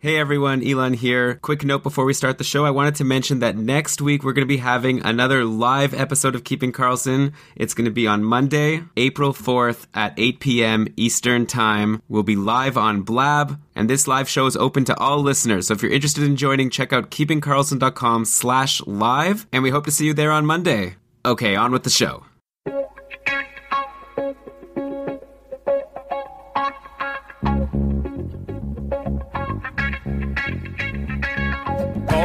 Hey everyone, Elon here. Quick note before we start the show, I wanted to mention that next week we're going to be having another live episode of Keeping Karlsson. It's going to be on Monday, April 4th at 8 p.m. Eastern Time. We'll be live on Blab, and this live show is open to all listeners. So if you're interested in joining, check out keepingcarlson.com slash live, and we hope to see you there on Monday. Okay, on with the show.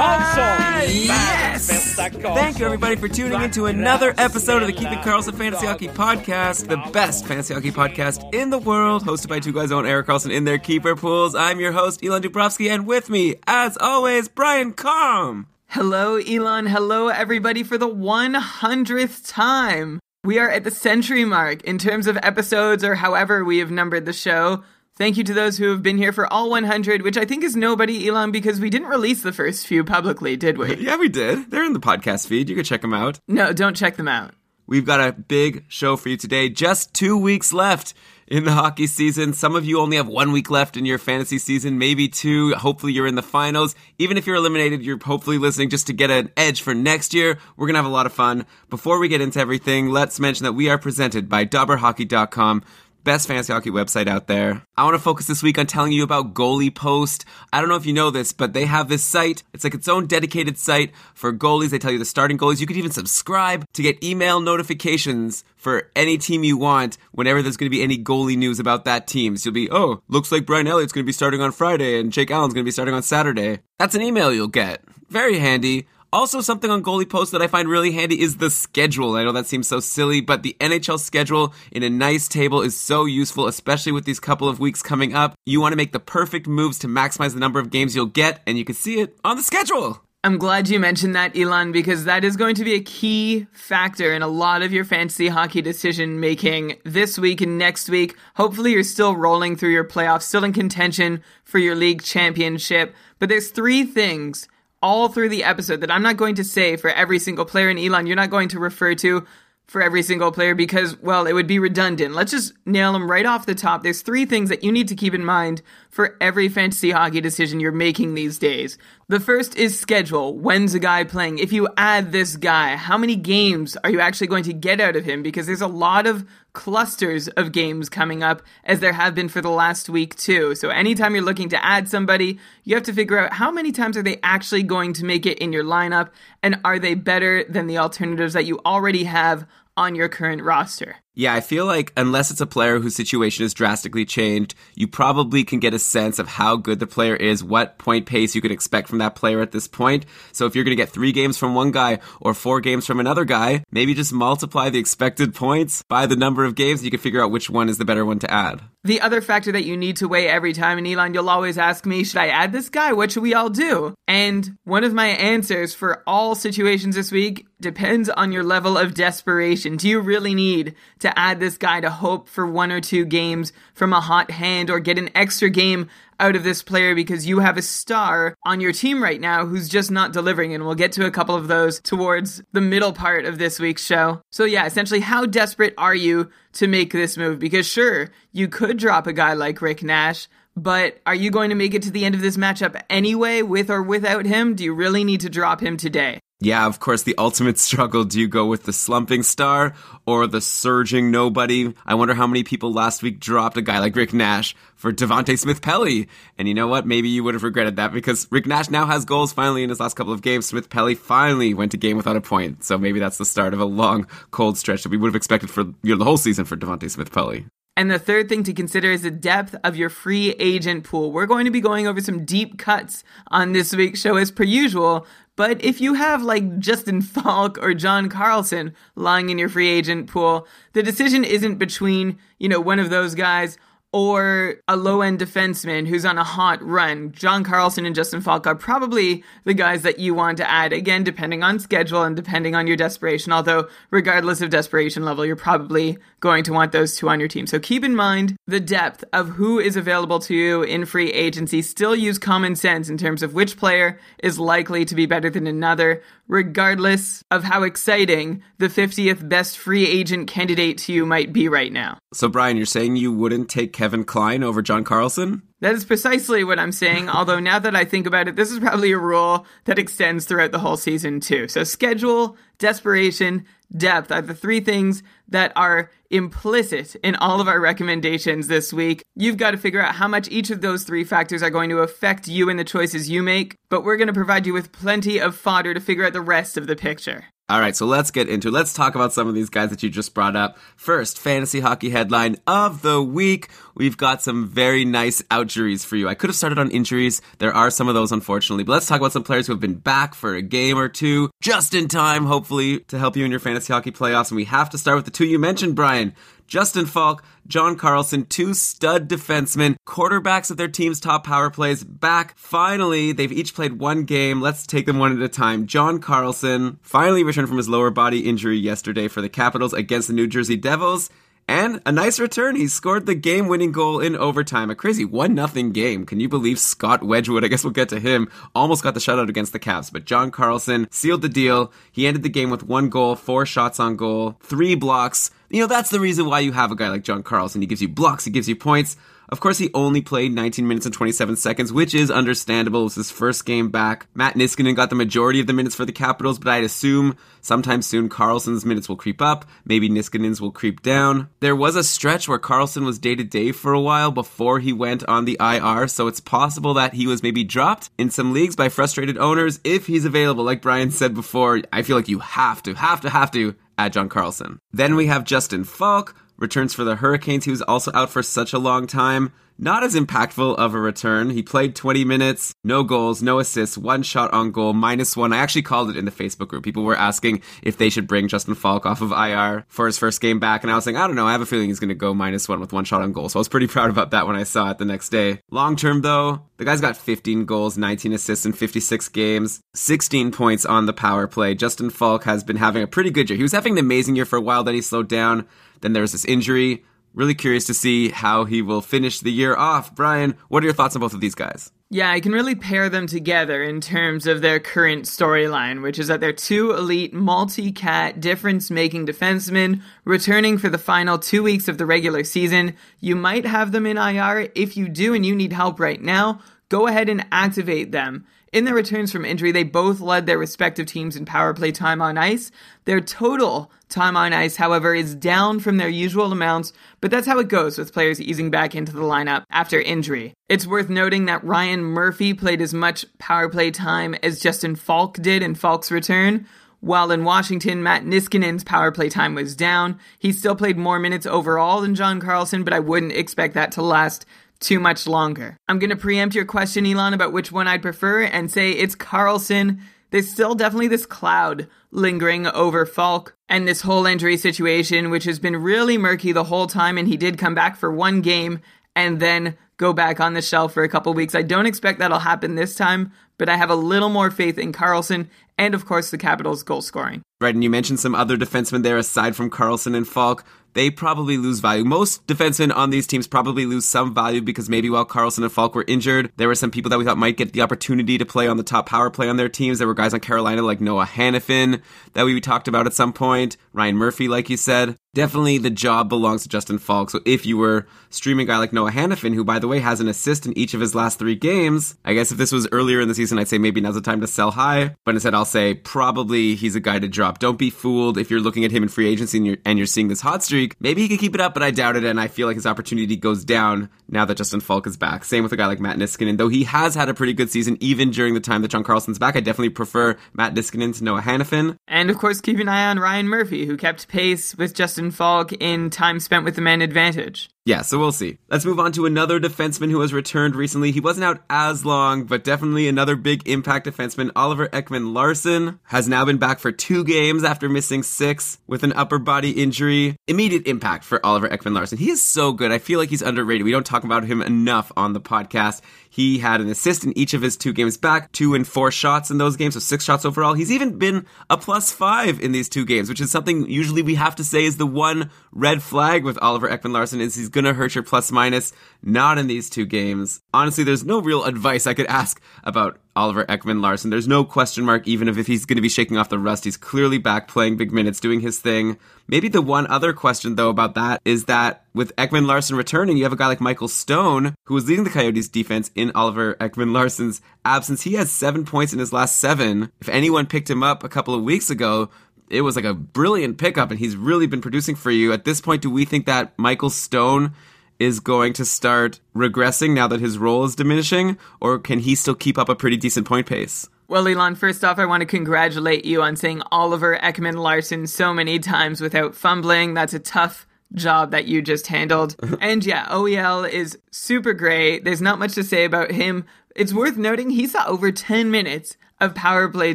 Karlsson, Yes! Thank you, everybody, for tuning in to another episode of the Keeping Karlsson Fantasy Hockey Podcast, the best fantasy hockey podcast in the world, hosted by two guys who own Erik Karlsson in their keeper pools. I'm your host, Elon Dubrovsky, and with me, as always, Brian Calm. Hello, Elon. Hello, everybody, for the 100th time. We are at the century mark in terms of episodes or however we have numbered the show. Thank you to those who have been here for all 100, which I think is nobody, Elon, because we didn't release the first few publicly, did we? Yeah, we did. They're in the podcast feed. You can check them out. No, don't check them out. We've got a big show for you today. Just two weeks left in the hockey season. Some of you only have one week left in your fantasy season, maybe two. Hopefully, you're in the finals. Even if you're eliminated, you're hopefully listening just to get an edge for next year. We're going to have a lot of fun. Before we get into everything, let's mention that we are presented by DobberHockey.com. Best fantasy hockey website out there. I want to focus this week on telling you about Goalie Post. I don't know if you know this, but they have this site. It's like its own dedicated site for goalies. They tell you the starting goalies. You could even subscribe to get email notifications for any team you want whenever there's going to be any goalie news about that team. So you'll be, oh, looks like Brian Elliott's going to be starting on Friday and Jake Allen's going to be starting on Saturday. That's an email you'll get. Very handy. Also, something on Goalie Post that I find really handy is the schedule. I know that seems so silly, but the NHL schedule in a nice table is so useful, especially with these couple of weeks coming up. You want to make the perfect moves to maximize the number of games you'll get, and you can see it on the schedule. I'm glad you mentioned that, Elon, because that is going to be a key factor in a lot of your fantasy hockey decision making this week and next week. Hopefully, you're still rolling through your playoffs, still in contention for your league championship. But there's three things all through the episode that I'm not going to say for every single player. in Elon, you're not going to refer to for every single player because, well, it would be redundant. Let's just nail them right off the top. There's three things that you need to keep in mind for every fantasy hockey decision you're making these days. The first is schedule. When's a guy playing? If you add this guy, how many games are you actually going to get out of him? Because there's a lot of clusters of games coming up as there have been for the last week too. So anytime you're looking to add somebody, you have to figure out how many times are they actually going to make it in your lineup and are they better than the alternatives that you already have on your current roster. Yeah, I feel like unless it's a player whose situation has drastically changed, you probably can get a sense of how good the player is, what point pace you can expect from that player at this point. So if you're going to get three games from one guy or four games from another guy, maybe just multiply the expected points by the number of games. You can figure out which one is the better one to add. The other factor that you need to weigh every time, and Elon, you'll always ask me, should I add this guy? What should we all do? And one of my answers for all situations this week depends on your level of desperation. Do you really need to add this guy to hope for one or two games from a hot hand or get an extra game out of this player because you have a star on your team right now who's just not delivering. And we'll get to a couple of those towards the middle part of this week's show. So, yeah, essentially, how desperate are you to make this move? Because, sure, you could drop a guy like Rick Nash. But are you going to make it to the end of this matchup anyway, with or without him? Do you really need to drop him today? Yeah, of course, the ultimate struggle. Do you go with the slumping star or the surging nobody? I wonder how many people last week dropped a guy like Rick Nash for Devante Smith Pelly. And you know what? Maybe you would have regretted that because Rick Nash now has goals finally in his last couple of games. Smith Pelly finally went to game without a point. So maybe that's the start of a long, cold stretch that we would have expected for you know, the whole season for Devante Smith Pelly. And the third thing to consider is the depth of your free agent pool. We're going to be going over some deep cuts on this week's show as per usual, but if you have like Justin Faulk or John Carlson lying in your free agent pool, the decision isn't between, you know, one of those guys or a low end defenseman who's on a hot run. John Carlson and Justin Faulk are probably the guys that you want to add, again, depending on schedule and depending on your desperation. Although, regardless of desperation level, you're probably going to want those two on your team. So keep in mind the depth of who is available to you in free agency. Still use common sense in terms of which player is likely to be better than another, regardless of how exciting the 50th best free agent candidate to you might be right now. So, Brian, you're saying you wouldn't take Kevin Klein over John Carlson? That is precisely what I'm saying. Although now that I think about it, this is probably a rule that extends throughout the whole season too. So schedule, desperation, depth are the three things that are implicit in all of our recommendations this week. You've got to figure out how much each of those three factors are going to affect you and the choices you make, but we're going to provide you with plenty of fodder to figure out the rest of the picture. All right, so let's get into. Let's talk about some of these guys that you just brought up. First, fantasy hockey headline of the week. We've got some very nice outjuries for you. I could have started on injuries. There are some of those, unfortunately, but let's talk about some players who have been back for a game or two, just in time, hopefully, to help you in your fantasy hockey playoffs. And we have to start with the two you mentioned, Brian. Justin Faulk, John Carlson, two stud defensemen, quarterbacks of their team's top power plays back. Finally, they've each played one game. Let's take them one at a time. John Carlson finally returned from his lower body injury yesterday for the Capitals against the New Jersey Devils. And a nice return. He scored the game winning goal in overtime. A crazy 1 0 game. Can you believe Scott Wedgewood? I guess we'll get to him. Almost got the shutout against the Caps, but John Carlson sealed the deal. He ended the game with one goal, four shots on goal, three blocks. You know, that's the reason why you have a guy like John Carlson. He gives you blocks, he gives you points. Of course, he only played 19 minutes and 27 seconds, which is understandable. It was his first game back. Matt Niskanen got the majority of the minutes for the Capitals, but I'd assume sometime soon Carlson's minutes will creep up. Maybe Niskanen's will creep down. There was a stretch where Carlson was day to day for a while before he went on the IR, so it's possible that he was maybe dropped in some leagues by frustrated owners if he's available. Like Brian said before, I feel like you have to, have to, have to add John Carlson. Then we have Justin Faulk returns for the Hurricanes. He was also out for such a long time. Not as impactful of a return. He played 20 minutes, no goals, no assists, one shot on goal, minus one. I actually called it in the Facebook group. People were asking if they should bring Justin Faulk off of IR for his first game back, and I was saying, I don't know. I have a feeling he's going to go minus one with one shot on goal. So I was pretty proud about that when I saw it the next day. Long term, though, the guy's got 15 goals, 19 assists in 56 games, 16 points on the power play. Justin Faulk has been having a pretty good year. He was having an amazing year for a while, then he slowed down. Then there was this injury. Really curious to see how he will finish the year off. Brian, what are your thoughts on both of these guys? Yeah, I can really pair them together in terms of their current storyline, which is that they're two elite multi cat difference making defensemen returning for the final two weeks of the regular season. You might have them in IR. If you do and you need help right now, go ahead and activate them. In their returns from injury, they both led their respective teams in power play time on ice. Their total time on ice, however, is down from their usual amounts, but that's how it goes with players easing back into the lineup after injury. It's worth noting that Ryan Murphy played as much power play time as Justin Faulk did in Faulk's return. While in Washington, Matt Niskanen's power play time was down. He still played more minutes overall than John Carlson, but I wouldn't expect that to last too much longer. I'm going to preempt your question, Elon, about which one I'd prefer and say it's Carlson. There's still definitely this cloud lingering over Faulk and this whole injury situation, which has been really murky the whole time. And he did come back for one game and then go back on the shelf for a couple weeks. I don't expect that'll happen this time, but I have a little more faith in Carlson and, of course, the Capitals' goal scoring. Right, and you mentioned some other defensemen there aside from Carlson and Faulk. they probably lose value. Most defensemen on these teams probably lose some value because maybe while Carlson and Faulk were injured, there were some people that we thought might get the opportunity to play on the top power play on their teams. There were guys on Carolina like Noah Hanifin that we talked about at some point, Ryan Murphy, like you said definitely the job belongs to Justin Faulk. So if you were streaming a guy like Noah Hanifin, who by the way has an assist in each of his last three games, I guess if this was earlier in the season, I'd say maybe now's the time to sell high. But instead, I'll say probably he's a guy to drop. Don't be fooled if you're looking at him in free agency and you're, and you're seeing this hot streak. Maybe he can keep it up, but I doubt it. And I feel like his opportunity goes down now that Justin Faulk is back. Same with a guy like Matt Niskanen. Though he has had a pretty good season even during the time that John Carlson's back, I definitely prefer Matt Niskanen to Noah Hanifin. And of course, keep an eye on Ryan Murphy, who kept pace with Justin Faulk in time spent with the man advantage. Yeah, so we'll see. Let's move on to another defenseman who has returned recently. He wasn't out as long, but definitely another big impact defenseman. Oliver Ekman Larsson has now been back for two games after missing six with an upper body injury. Immediate impact for Oliver Ekman Larsson. He is so good. I feel like he's underrated. We don't talk about him enough on the podcast. He had an assist in each of his two games back, two and four shots in those games, so six shots overall. He's even been a plus five in these two games, which is something usually we have to say is the one red flag with Oliver Ekman Larsson is he's gonna hurt your plus minus. Not in these two games. Honestly, there's no real advice I could ask about Oliver Ekman Larsson. There's no question mark, even if he's going to be shaking off the rust. He's clearly back playing big minutes, doing his thing. Maybe the one other question, though, about that is that with Ekman Larsson returning, you have a guy like Michael Stone, who was leading the Coyotes defense in Oliver Ekman Larsson's absence. He has seven points in his last seven. If anyone picked him up a couple of weeks ago, it was like a brilliant pickup, and he's really been producing for you. At this point, do we think that Michael Stone is going to start regressing now that his role is diminishing, or can he still keep up a pretty decent point pace? Well, Elon, first off, I want to congratulate you on saying Oliver Ekman Larsson so many times without fumbling. That's a tough job that you just handled. and yeah, OEL is super great. There's not much to say about him. It's worth noting he saw over 10 minutes of power play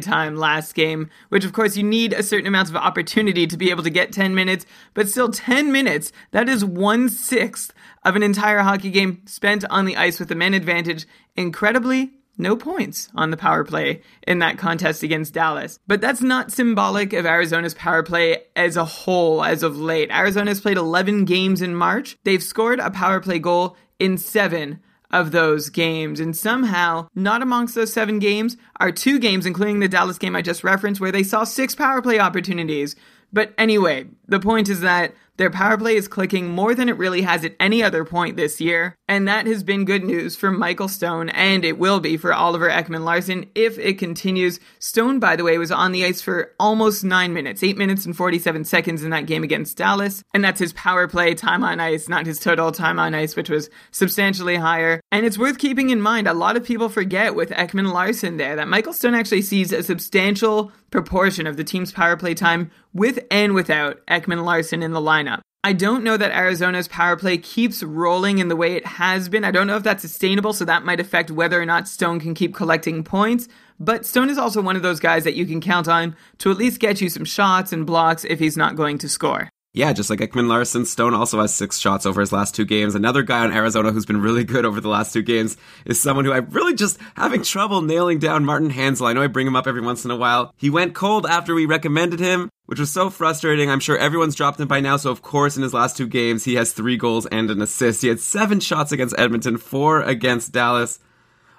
time last game, which of course you need a certain amount of opportunity to be able to get 10 minutes, but still 10 minutes, that is one sixth of an entire hockey game spent on the ice with the men advantage. Incredibly, no points on the power play in that contest against Dallas. But that's not symbolic of Arizona's power play as a whole as of late. Arizona's played 11 games in March. They've scored a power play goal in seven of those games. And somehow, not amongst those seven games are two games, including the Dallas game I just referenced, where they saw six power play opportunities. But anyway, the point is that their power play is clicking more than it really has at any other point this year, and that has been good news for Michael Stone, and it will be for Oliver Ekman Larsson if it continues. Stone, by the way, was on the ice for almost nine minutes, eight minutes and 47 seconds in that game against Dallas, and that's his power play time on ice, not his total time on ice, which was substantially higher. And it's worth keeping in mind, a lot of people forget with Ekman Larsson there that Michael Stone actually sees a substantial proportion of the team's power play time with and without Ekman Larsson in the lineup. I don't know that Arizona's power play keeps rolling in the way it has been. I don't know if that's sustainable, so that might affect whether or not Stone can keep collecting points. But Stone is also one of those guys that you can count on to at least get you some shots and blocks if he's not going to score yeah, just like Ekman Larsson, Stone also has six shots over his last two games. Another guy on Arizona who's been really good over the last two games is someone who I'm really just having trouble nailing down Martin Hanzal. I know I bring him up every once in a while. He went cold after we recommended him, which was so frustrating. I'm sure everyone's dropped him by now. So, of course, in his last two games, he has three goals and an assist. He had seven shots against Edmonton, four against Dallas.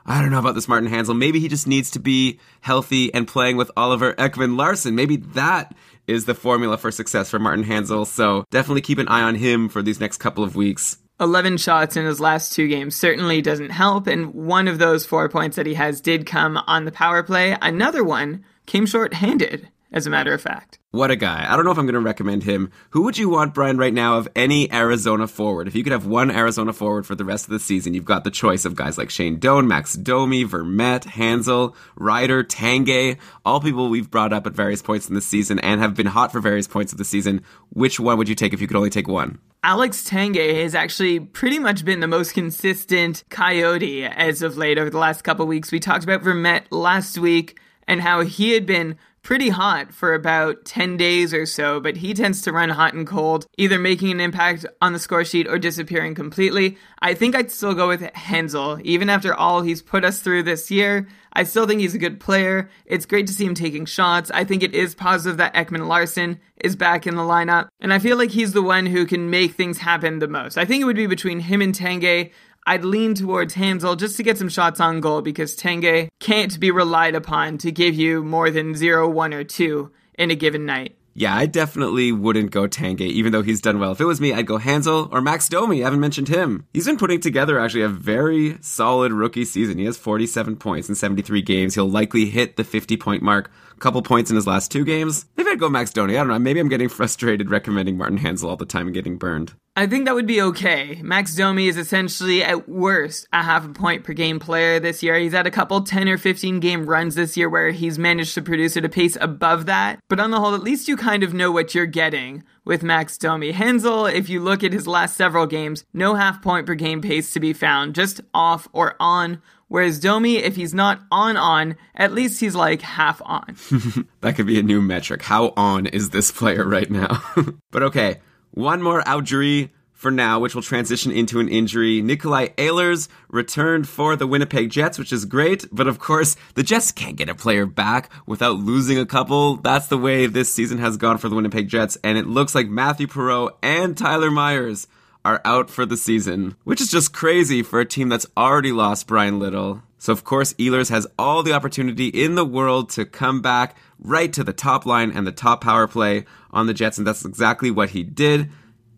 I don't know about this Martin Hanzal. Maybe he just needs to be healthy and playing with Oliver Ekman Larsson. Maybe that is the formula for success for Martin Hanzal. So definitely keep an eye on him for these next couple of weeks. 11 shots in his last two games certainly doesn't help, and one of those four points that he has did come on the power play. Another one came short handed as a matter of fact. What a guy. I don't know if I'm going to recommend him. Who would you want, Brian, right now of any Arizona forward? If you could have one Arizona forward for the rest of the season, you've got the choice of guys like Shane Doan, Max Domi, Vermette, Hanzal, Rieder, Tanguay, all people we've brought up at various points in the season and have been hot for various points of the season. Which one would you take if you could only take one? Alex Tanguay has actually pretty much been the most consistent coyote as of late over the last couple weeks. We talked about Vermette last week and how he had been pretty hot for about 10 days or so, but he tends to run hot and cold, either making an impact on the score sheet or disappearing completely. I think I'd still go with Hanzal. Even after all he's put us through this year, I still think he's a good player. It's great to see him taking shots. I think it is positive that Ekman Larsson is back in the lineup. And I feel like he's the one who can make things happen the most. I think it would be between him and Tanguay. I'd lean towards Hanzal just to get some shots on goal because Tanguay can't be relied upon to give you more than 0, 1, or 2 in a given night. Yeah, I definitely wouldn't go Tanguay, even though he's done well. If it was me, I'd go Hanzal or Max Domi. I haven't mentioned him. He's been putting together actually a very solid rookie season. He has 47 points in 73 games. He'll likely hit the 50 point mark. A couple points in his last two games. Maybe I'd go Max Domi. I don't know. Maybe I'm getting frustrated recommending Martin Hanzal all the time and getting burned. I think that would be okay. Max Domi is essentially, at worst, a half a point per game player this year. He's had a couple 10 or 15 game runs this year where he's managed to produce at a pace above that. But on the whole, at least you kind of know what you're getting with Max Domi. Hanzal, if you look at his last several games, no half point per game pace to be found, just off or on. Whereas Domi, if he's not on on, at least he's like half on. that could be a new metric. How on is this player right now? but okay, one more outjury for now, which will transition into an injury. Nikolai Ehlers returned for the Winnipeg Jets, which is great, but of course, the Jets can't get a player back without losing a couple. That's the way this season has gone for the Winnipeg Jets, and it looks like Mathieu Perreault and Tyler Myers are out for the season, which is just crazy for a team that's already lost Bryan Little. So, of course, Ehlers has all the opportunity in the world to come back right to the top line and the top power play on the Jets, and that's exactly what he did.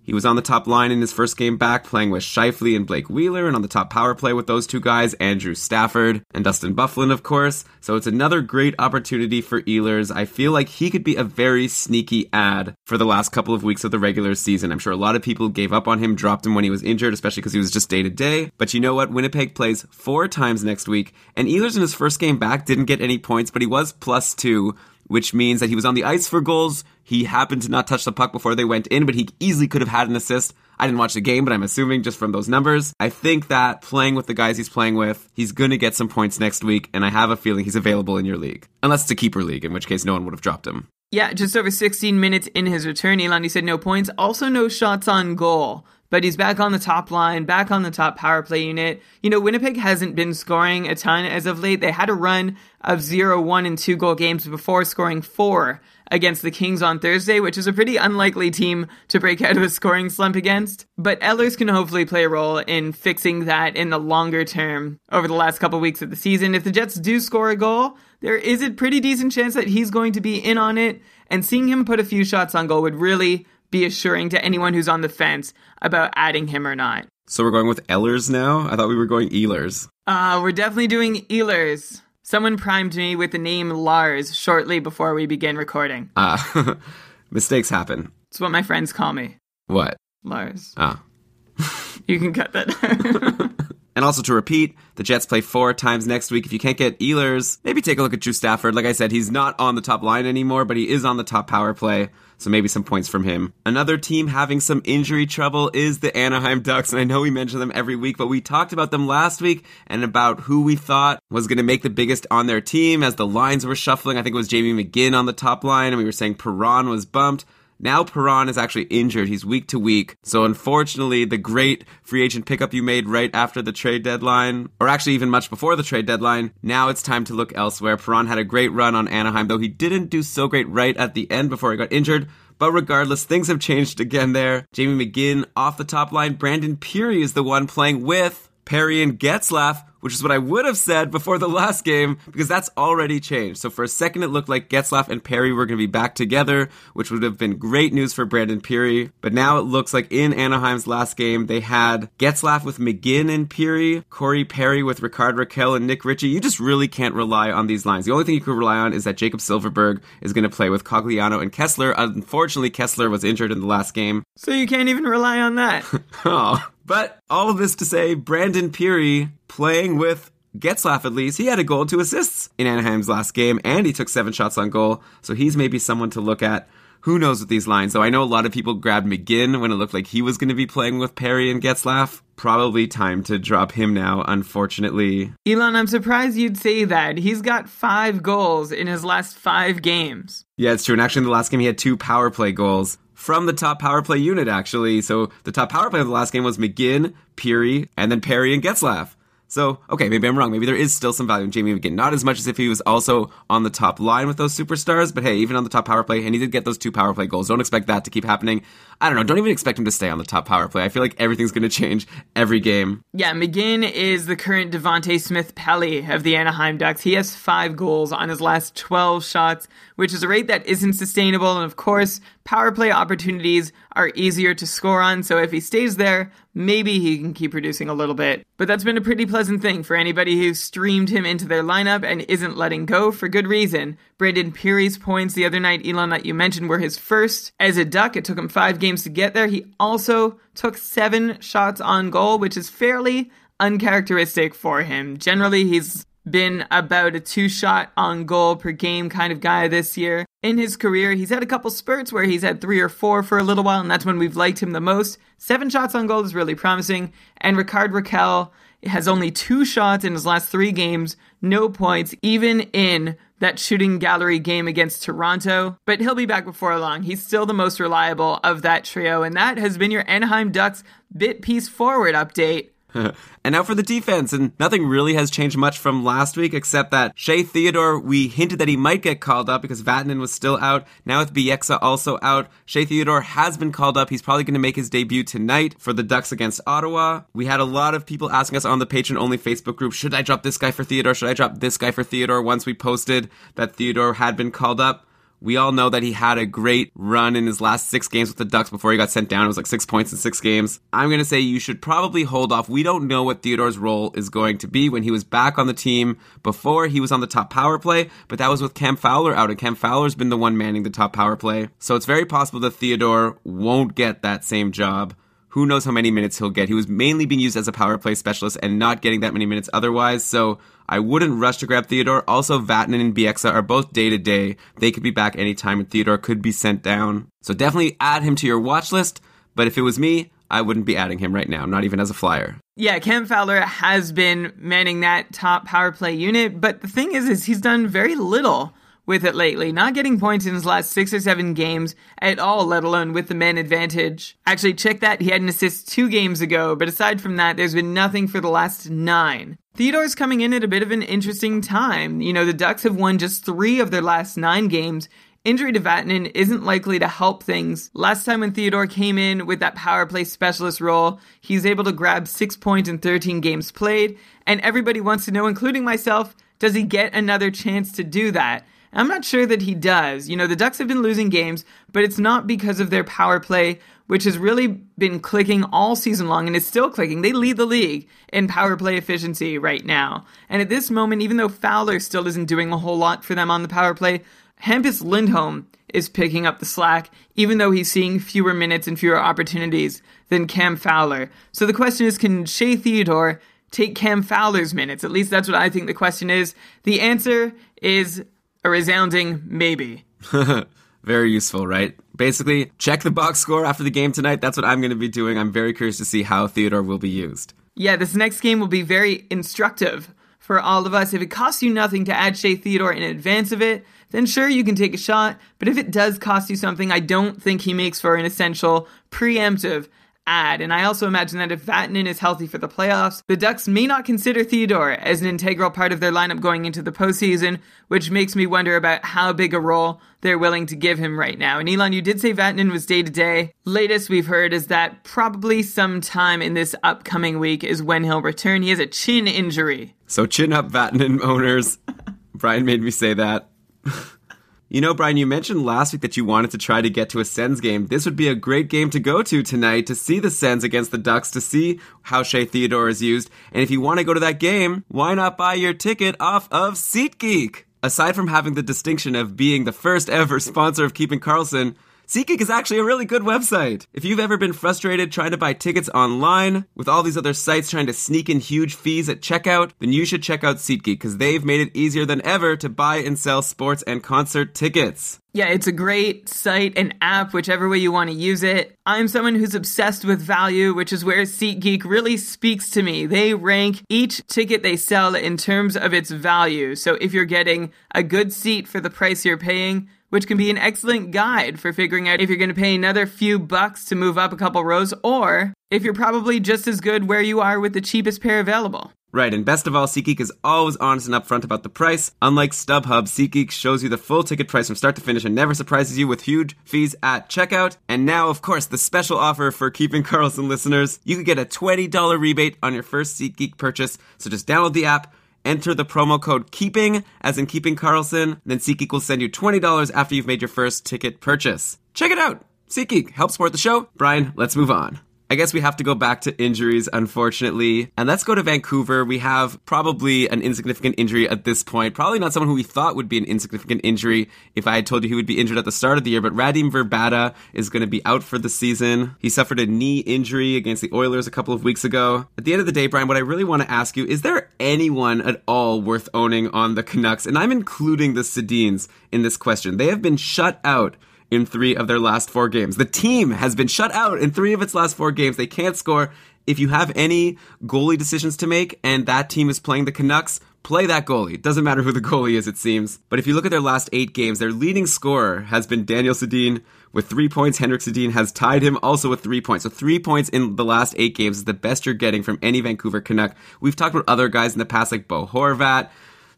He was on the top line in his first game back, playing with Scheifele and Blake Wheeler, and on the top power play with those two guys, Andrew Stafford and Dustin Byfuglien, of course. So it's another great opportunity for Ehlers. I feel like he could be a very sneaky ad for the last couple of weeks of the regular season. I'm sure a lot of people gave up on him, dropped him when he was injured, especially because he was just day to day. But you know what? Winnipeg plays four times next week, and Ehlers in his first game back didn't get any points, but he was plus two which means that he was on the ice for goals. He happened to not touch the puck before they went in, but he easily could have had an assist. I didn't watch the game, but I'm assuming just from those numbers. I think that playing with the guys he's playing with, he's going to get some points next week, and I have a feeling he's available in your league. Unless it's a keeper league, in which case no one would have dropped him. Yeah, just over 16 minutes in his return, Elon, said no points, also no shots on goal but he's back on the top line, back on the top power play unit. You know, Winnipeg hasn't been scoring a ton as of late. They had a run of 0, 1, and 2 goal games before scoring 4 against the Kings on Thursday, which is a pretty unlikely team to break out of a scoring slump against. But Ehlers can hopefully play a role in fixing that in the longer term over the last couple weeks of the season. If the Jets do score a goal, there is a pretty decent chance that he's going to be in on it, and seeing him put a few shots on goal would really be assuring to anyone who's on the fence about adding him or not. So we're going with Ehlers now? I thought we were going Ehlers. Uh, we're definitely doing Ehlers. Someone primed me with the name Lars shortly before we began recording. Ah, uh, mistakes happen. It's what my friends call me. What? Lars. Ah. you can cut that. And also to repeat, the Jets play four times next week. If you can't get Ehlers, maybe take a look at Drew Stafford. Like I said, he's not on the top line anymore, but he is on the top power play. So maybe some points from him. Another team having some injury trouble is the Anaheim Ducks. And I know we mention them every week, but we talked about them last week and about who we thought was going to make the biggest on their team as the lines were shuffling. I think it was Jamie McGinn on the top line, and we were saying Perron was bumped. Now Perron is actually injured. He's week to week. So unfortunately, the great free agent pickup you made right after the trade deadline, or actually even much before the trade deadline, now it's time to look elsewhere. Perron had a great run on Anaheim, though he didn't do so great right at the end before he got injured. But regardless, things have changed again there. Jamie McGinn off the top line. Brandon Pirri is the one playing with Perry and Getzlaf which is what I would have said before the last game because that's already changed. So for a second, it looked like Getzlaf and Perry were going to be back together, which would have been great news for Brandon Pirri. But now it looks like in Anaheim's last game, they had Getzlaf with McGinn and Pirri, Corey Perry with Rickard Rakell and Nick Ritchie. You just really can't rely on these lines. The only thing you can rely on is that Jakob Silfverberg is going to play with Cogliano and Kesler. Unfortunately, Kesler was injured in the last game. So you can't even rely on that. oh. But all of this to say, Brandon Pirri playing with Getzlaf at least, he had a goal, two assists in Anaheim's last game, and he took seven shots on goal. So he's maybe someone to look at Who knows with these lines? though? I know a lot of people grabbed McGinn when it looked like he was going to be playing with Perry and Getzlaf. Probably time to drop him now, unfortunately. Elon, I'm surprised you'd say that. He's got five goals in his last five games. Yeah, it's true. And actually, in the last game, he had two power play goals from the top power play unit, actually. So the top power play of the last game was McGinn, Pirri, and then Perry and Getzlaf. So, okay, maybe I'm wrong. Maybe there is still some value in Jamie McGinn. Not as much as if he was also on the top line with those superstars, but hey, even on the top power play, and he did get those two power play goals. Don't expect that to keep happening. I don't know. Don't even expect him to stay on the top power play. I feel like everything's going to change every game. Yeah, McGinn is the current Devante Smith Pelly of the Anaheim Ducks. He has five goals on his last 12 shots, which is a rate that isn't sustainable. And of course, power play opportunities are easier to score on. So if he stays there, maybe he can keep producing a little bit. But that's been a pretty pleasant thing for anybody who streamed him into their lineup and isn't letting go for good reason. Brandon Pirri's points the other night, Elon, that you mentioned, were his first as a Duck. It took him five games to get there. He also took seven shots on goal, which is fairly uncharacteristic for him. Generally, he's been about a two shot on goal per game kind of guy this year. In his career, he's had a couple spurts where he's had three or four for a little while, and that's when we've liked him the most. Seven shots on goal is really promising, and Rickard Rakell has only two shots in his last three games, no points, even in that shooting gallery game against Toronto. But he'll be back before long. He's still the most reliable of that trio, and that has been your Anaheim Ducks bit piece forward update. and now for the defense, and nothing really has changed much from last week except that Shea Theodore, we hinted that he might get called up because Vatanen was still out. Now with Bieksa also out, Shea Theodore has been called up. He's probably going to make his debut tonight for the Ducks against Ottawa. We had a lot of people asking us on the Patreon only Facebook group, should I drop this guy for Theodore? Should I drop this guy for Theodore? Once we posted that Theodore had been called up. We all know that he had a great run in his last six games with the Ducks before he got sent down. It was like six points in six games. I'm going to say you should probably hold off. We don't know what Theodore's role is going to be when he was back on the team before he was on the top power play, but that was with Cam Fowler out, and Cam Fowler's been the one manning the top power play. So it's very possible that Theodore won't get that same job. Who knows how many minutes he'll get? He was mainly being used as a power play specialist and not getting that many minutes otherwise. So I wouldn't rush to grab Theodore. Also, Vatanen and Bieksa are both day to day. They could be back anytime, and Theodore could be sent down. So definitely add him to your watch list. But if it was me, I wouldn't be adding him right now, not even as a flyer. Yeah, Cam Fowler has been manning that top power play unit, but the thing is, is he's done very little with it lately, not getting points in his last six or seven games at all, let alone with the man advantage. Actually, check that, he had an assist two games ago, but aside from that, there's been nothing for the last nine. Theodore's coming in at a bit of an interesting time. You know, the Ducks have won just three of their last nine games. Injury to Vatanen isn't likely to help things. Last time when Theodore came in with that power play specialist role, he's able to grab six points in 13 games played, and everybody wants to know, including myself, does he get another chance to do that? I'm not sure that he does. You know, the Ducks have been losing games, but it's not because of their power play, which has really been clicking all season long and is still clicking. They lead the league in power play efficiency right now. And at this moment, even though Fowler still isn't doing a whole lot for them on the power play, Hampus Lindholm is picking up the slack, even though he's seeing fewer minutes and fewer opportunities than Cam Fowler. So the question is can Shea Theodore take Cam Fowler's minutes? At least that's what I think the question is. The answer is a resounding maybe. very useful, right? Basically, check the box score after the game tonight. That's what I'm going to be doing. I'm very curious to see how Theodore will be used. Yeah, this next game will be very instructive for all of us. If it costs you nothing to add Shea Theodore in advance of it, then sure, you can take a shot. But if it does cost you something, I don't think he makes for an essential preemptive add. And I also imagine that if Vatanen is healthy for the playoffs, the Ducks may not consider Theodore as an integral part of their lineup going into the postseason, which makes me wonder about how big a role they're willing to give him right now. And Elon, you did say Vatanen was day to day. Latest we've heard is that probably sometime in this upcoming week is when he'll return. He has a chin injury. So chin up Vatanen owners. Brian made me say that. You know, Brian, you mentioned last week that you wanted to try to get to a Sens game. This would be a great game to go to tonight to see the Sens against the Ducks, to see how Shea Theodore is used. And if you want to go to that game, why not buy your ticket off of SeatGeek? Aside from having the distinction of being the first ever sponsor of Keeping Karlsson, SeatGeek is actually a really good website. If you've ever been frustrated trying to buy tickets online with all these other sites trying to sneak in huge fees at checkout, then you should check out SeatGeek because they've made it easier than ever to buy and sell sports and concert tickets. Yeah, it's a great site and app, whichever way you want to use it. I'm someone who's obsessed with value, which is where SeatGeek really speaks to me. They rank each ticket they sell in terms of its value. So if you're getting a good seat for the price you're paying, which can be an excellent guide for figuring out if you're going to pay another few bucks to move up a couple rows, or if you're probably just as good where you are with the cheapest pair available. Right, and best of all, SeatGeek is always honest and upfront about the price. Unlike StubHub, SeatGeek shows you the full ticket price from start to finish and never surprises you with huge fees at checkout. And now, of course, the special offer for Keeping Karlsson listeners. You can get a $20 rebate on your first SeatGeek purchase. So just download the app, enter the promo code KEEPING, as in Keeping Karlsson, then SeatGeek will send you $20 after you've made your first ticket purchase. Check it out! SeatGeek, help support the show. Brian, let's move on. I guess we have to go back to injuries, unfortunately. And let's go to Vancouver. We have probably an insignificant injury at this point. Probably not someone who we thought would be an insignificant injury if I had told you he would be injured at the start of the year. But Radim Vrbata is going to be out for the season. He suffered a knee injury against the Oilers a couple of weeks ago. At the end of the day, Brian, what I really want to ask you is there anyone at all worth owning on the Canucks? And I'm including the Sedins in this question. They have been shut out in three of their last four games. The team has been shut out in three of its last four games. They can't score. If you have any goalie decisions to make and that team is playing the Canucks, play that goalie. Doesn't matter who the goalie is, it seems. But if you look at their last eight games, their leading scorer has been Daniel Sedin with three points. Henrik Sedin has tied him also with three points. So three points in the last eight games is the best you're getting from any Vancouver Canuck. We've talked about other guys in the past like Bo Horvat.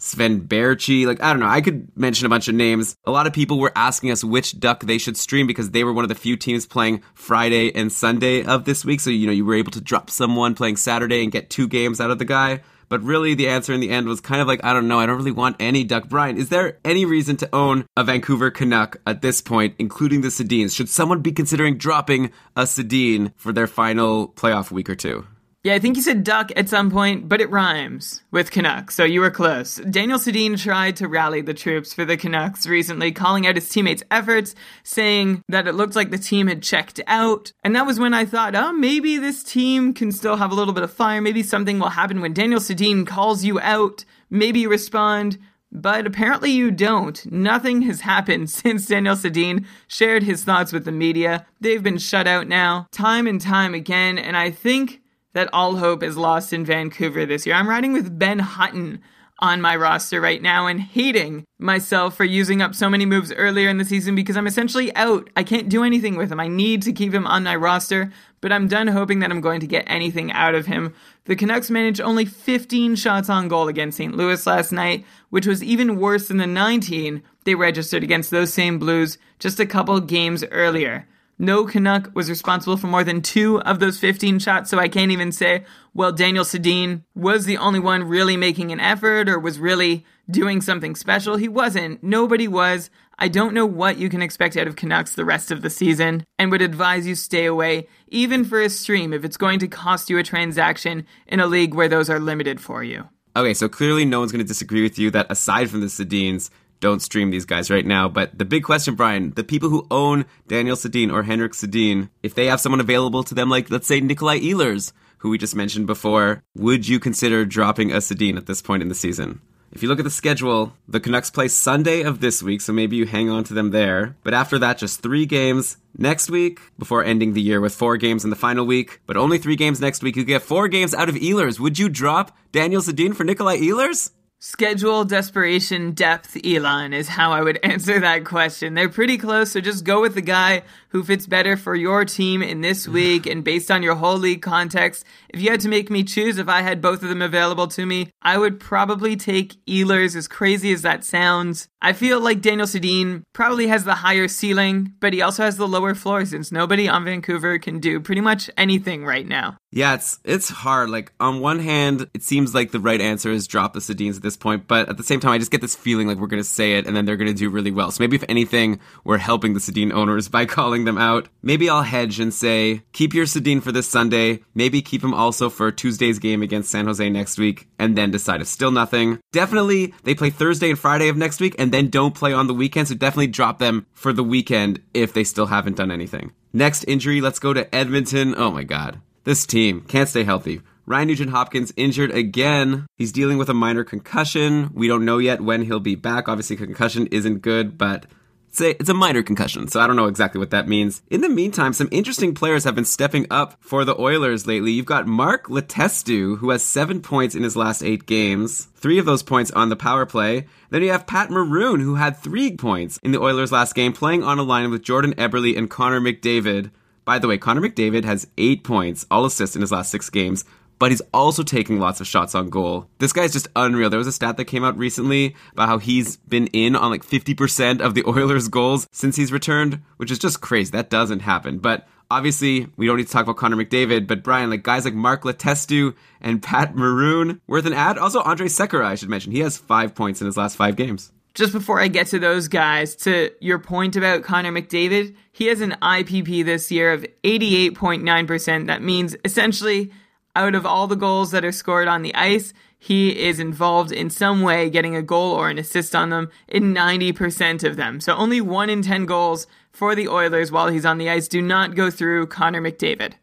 Sven Baertschi. Like, I don't know. I could mention a bunch of names. A lot of people were asking us which duck they should stream because they were one of the few teams playing Friday and Sunday of this week. So, you know, you were able to drop someone playing Saturday and get two games out of the guy. But really, the answer in the end was kind of like, I don't know, I don't really want any Duck. Brian, is there any reason to own a Vancouver Canuck at this point, including the Sedins? Should someone be considering dropping a Sedin for their final playoff week or two? Yeah, I think you said duck at some point, but it rhymes with Canucks, so you were close. Daniel Sedin tried to rally the troops for the Canucks recently, calling out his teammates' efforts, saying that it looked like the team had checked out. And that was when I thought, oh, maybe this team can still have a little bit of fire. Maybe something will happen when Daniel Sedin calls you out. Maybe you respond. But apparently you don't. Nothing has happened since Daniel Sedin shared his thoughts with the media. They've been shut out now, time and time again, and I think that all hope is lost in Vancouver this year. I'm riding with Ben Hutton on my roster right now and hating myself for using up so many moves earlier in the season because I'm essentially out. I can't do anything with him. I need to keep him on my roster, but I'm done hoping that I'm going to get anything out of him. The Canucks managed only 15 shots on goal against St. Louis last night, which was even worse than the 19 they registered against those same Blues just a couple games earlier. No Canuck was responsible for more than two of those 15 shots, so I can't even say, well, Daniel Sedin was the only one really making an effort or was really doing something special. He wasn't. Nobody was. I don't know what you can expect out of Canucks the rest of the season and would advise you stay away, even for a stream, if it's going to cost you a transaction in a league where those are limited for you. Okay, so clearly no one's going to disagree with you that aside from the Sedins, don't stream these guys right now. But the big question, Brian, the people who own Daniel Sedin or Henrik Sedin, if they have someone available to them, like let's say Nikolai Ehlers, who we just mentioned before, would you consider dropping a Sedin at this point in the season? If you look at the schedule, the Canucks play Sunday of this week, so maybe you hang on to them there. But after that, just three games next week before ending the year with four games in the final week. But only three games next week. You get four games out of Ehlers. Would you drop Daniel Sedin for Nikolai Ehlers? Schedule, desperation, depth, Elon is how I would answer that question. They're pretty close, so just go with the guy who fits better for your team in this week and based on your whole league context. If you had to make me choose, if I had both of them available to me, I would probably take Ehlers, as crazy as that sounds. I feel like Daniel Sedin probably has the higher ceiling, but he also has the lower floor since nobody on Vancouver can do pretty much anything right now. Yeah, it's it's hard. Like on one hand, it seems like the right answer is drop the Sedins at this point, but at the same time, I just get this feeling like we're going to say it and then they're going to do really well. So maybe if anything, we're helping the Sedin owners by calling throwing them out. Maybe I'll hedge and say, keep your Sedin for this Sunday. Maybe keep him also for Tuesday's game against San Jose next week, and then decide if still nothing. Definitely, they play Thursday and Friday of next week, and then don't play on the weekend, so definitely drop them for the weekend if they still haven't done anything. Next injury, let's go to Edmonton. Oh my god. This team can't stay healthy. Ryan Nugent Hopkins injured again. He's dealing with a minor concussion. We don't know yet when he'll be back. Obviously, concussion isn't good, but it's a, it's a minor concussion, so I don't know exactly what that means. In the meantime, some interesting players have been stepping up for the Oilers lately. You've got Mark Letestu, who has seven points in his last eight games, three of those points on the power play. Then you have Pat Maroon, who had three points in the Oilers' last game, playing on a line with Jordan Eberle and Connor McDavid. By the way, Connor McDavid has eight points, all assists in his last six games, but he's also taking lots of shots on goal. This guy's just unreal. There was a stat that came out recently about how he's been in on like 50% of the Oilers' goals since he's returned, which is just crazy. That doesn't happen. But obviously, we don't need to talk about Connor McDavid, but Brian, like guys like Mark Letestu and Pat Maroon, worth an ad. Also, Andre Sekera, I should mention. He has five points in his last five games just before I get to those guys, to your point about Connor McDavid, he has an IPP this year of 88.9%. That means essentially out of all the goals that are scored on the ice, he is involved in some way getting a goal or an assist on them in 90% of them. So only 1 in 10 goals for the Oilers while he's on the ice do not go through Connor McDavid.